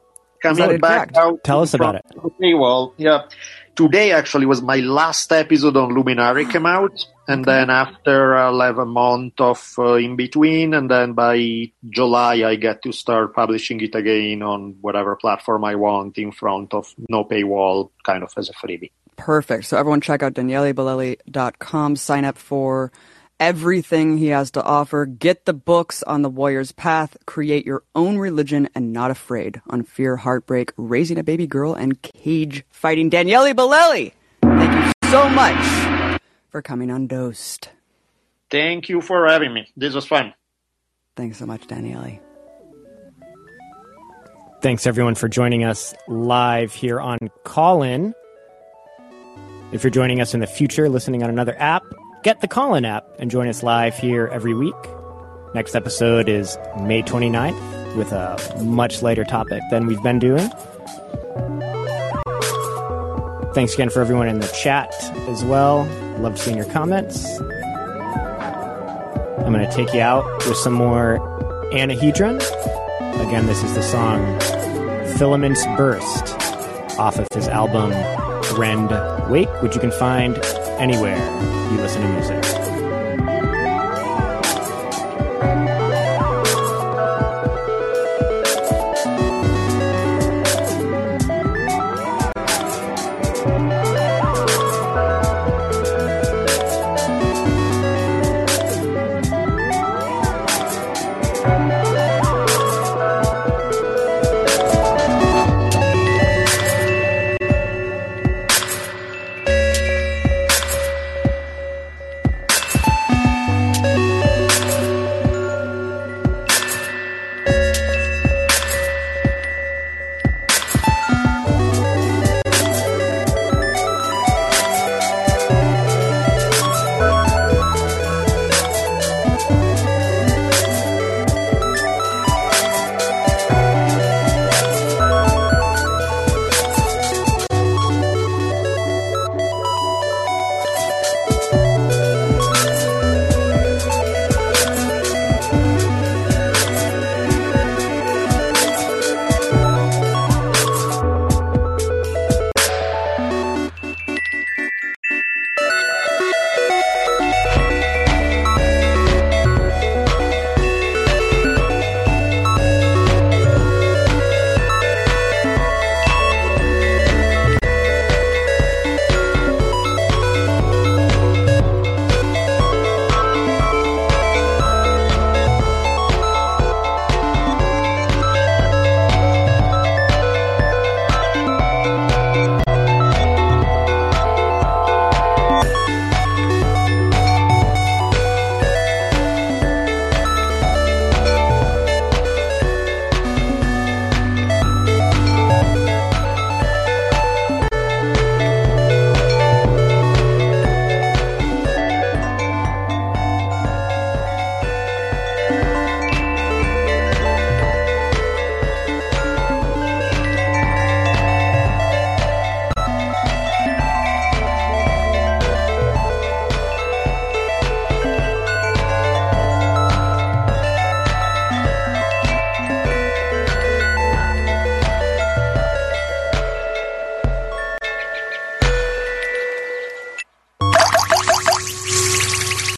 coming back out. Tell us about it. Okay, well, yeah. Today actually was my last episode on Luminary came out, and okay. then after I'll have a month of uh, in between, and then by July I get to start publishing it again on whatever platform I want in front of no paywall, kind of as a freebie. Perfect. So everyone check out danielebolelli.com, sign up for everything he has to offer. Get the books on the warrior's path, create your own religion and not afraid on fear, heartbreak, raising a baby girl, and cage fighting. Daniele Bolelli, thank you so much for coming on Dosed. Thank you for having me. This was fun. Thanks so much, Daniele. Thanks everyone for joining us live here on Callin. If you're joining us in the future, listening on another app, Get the Callin app and join us live here every week. Next episode is May 29th with a much lighter topic than we've been doing. Thanks again for everyone in the chat as well. Love seeing your comments. I'm going to take you out with some more Anahedron. Again, this is the song Filaments Burst off of his album Rend Wake, which you can find anywhere you listen to music.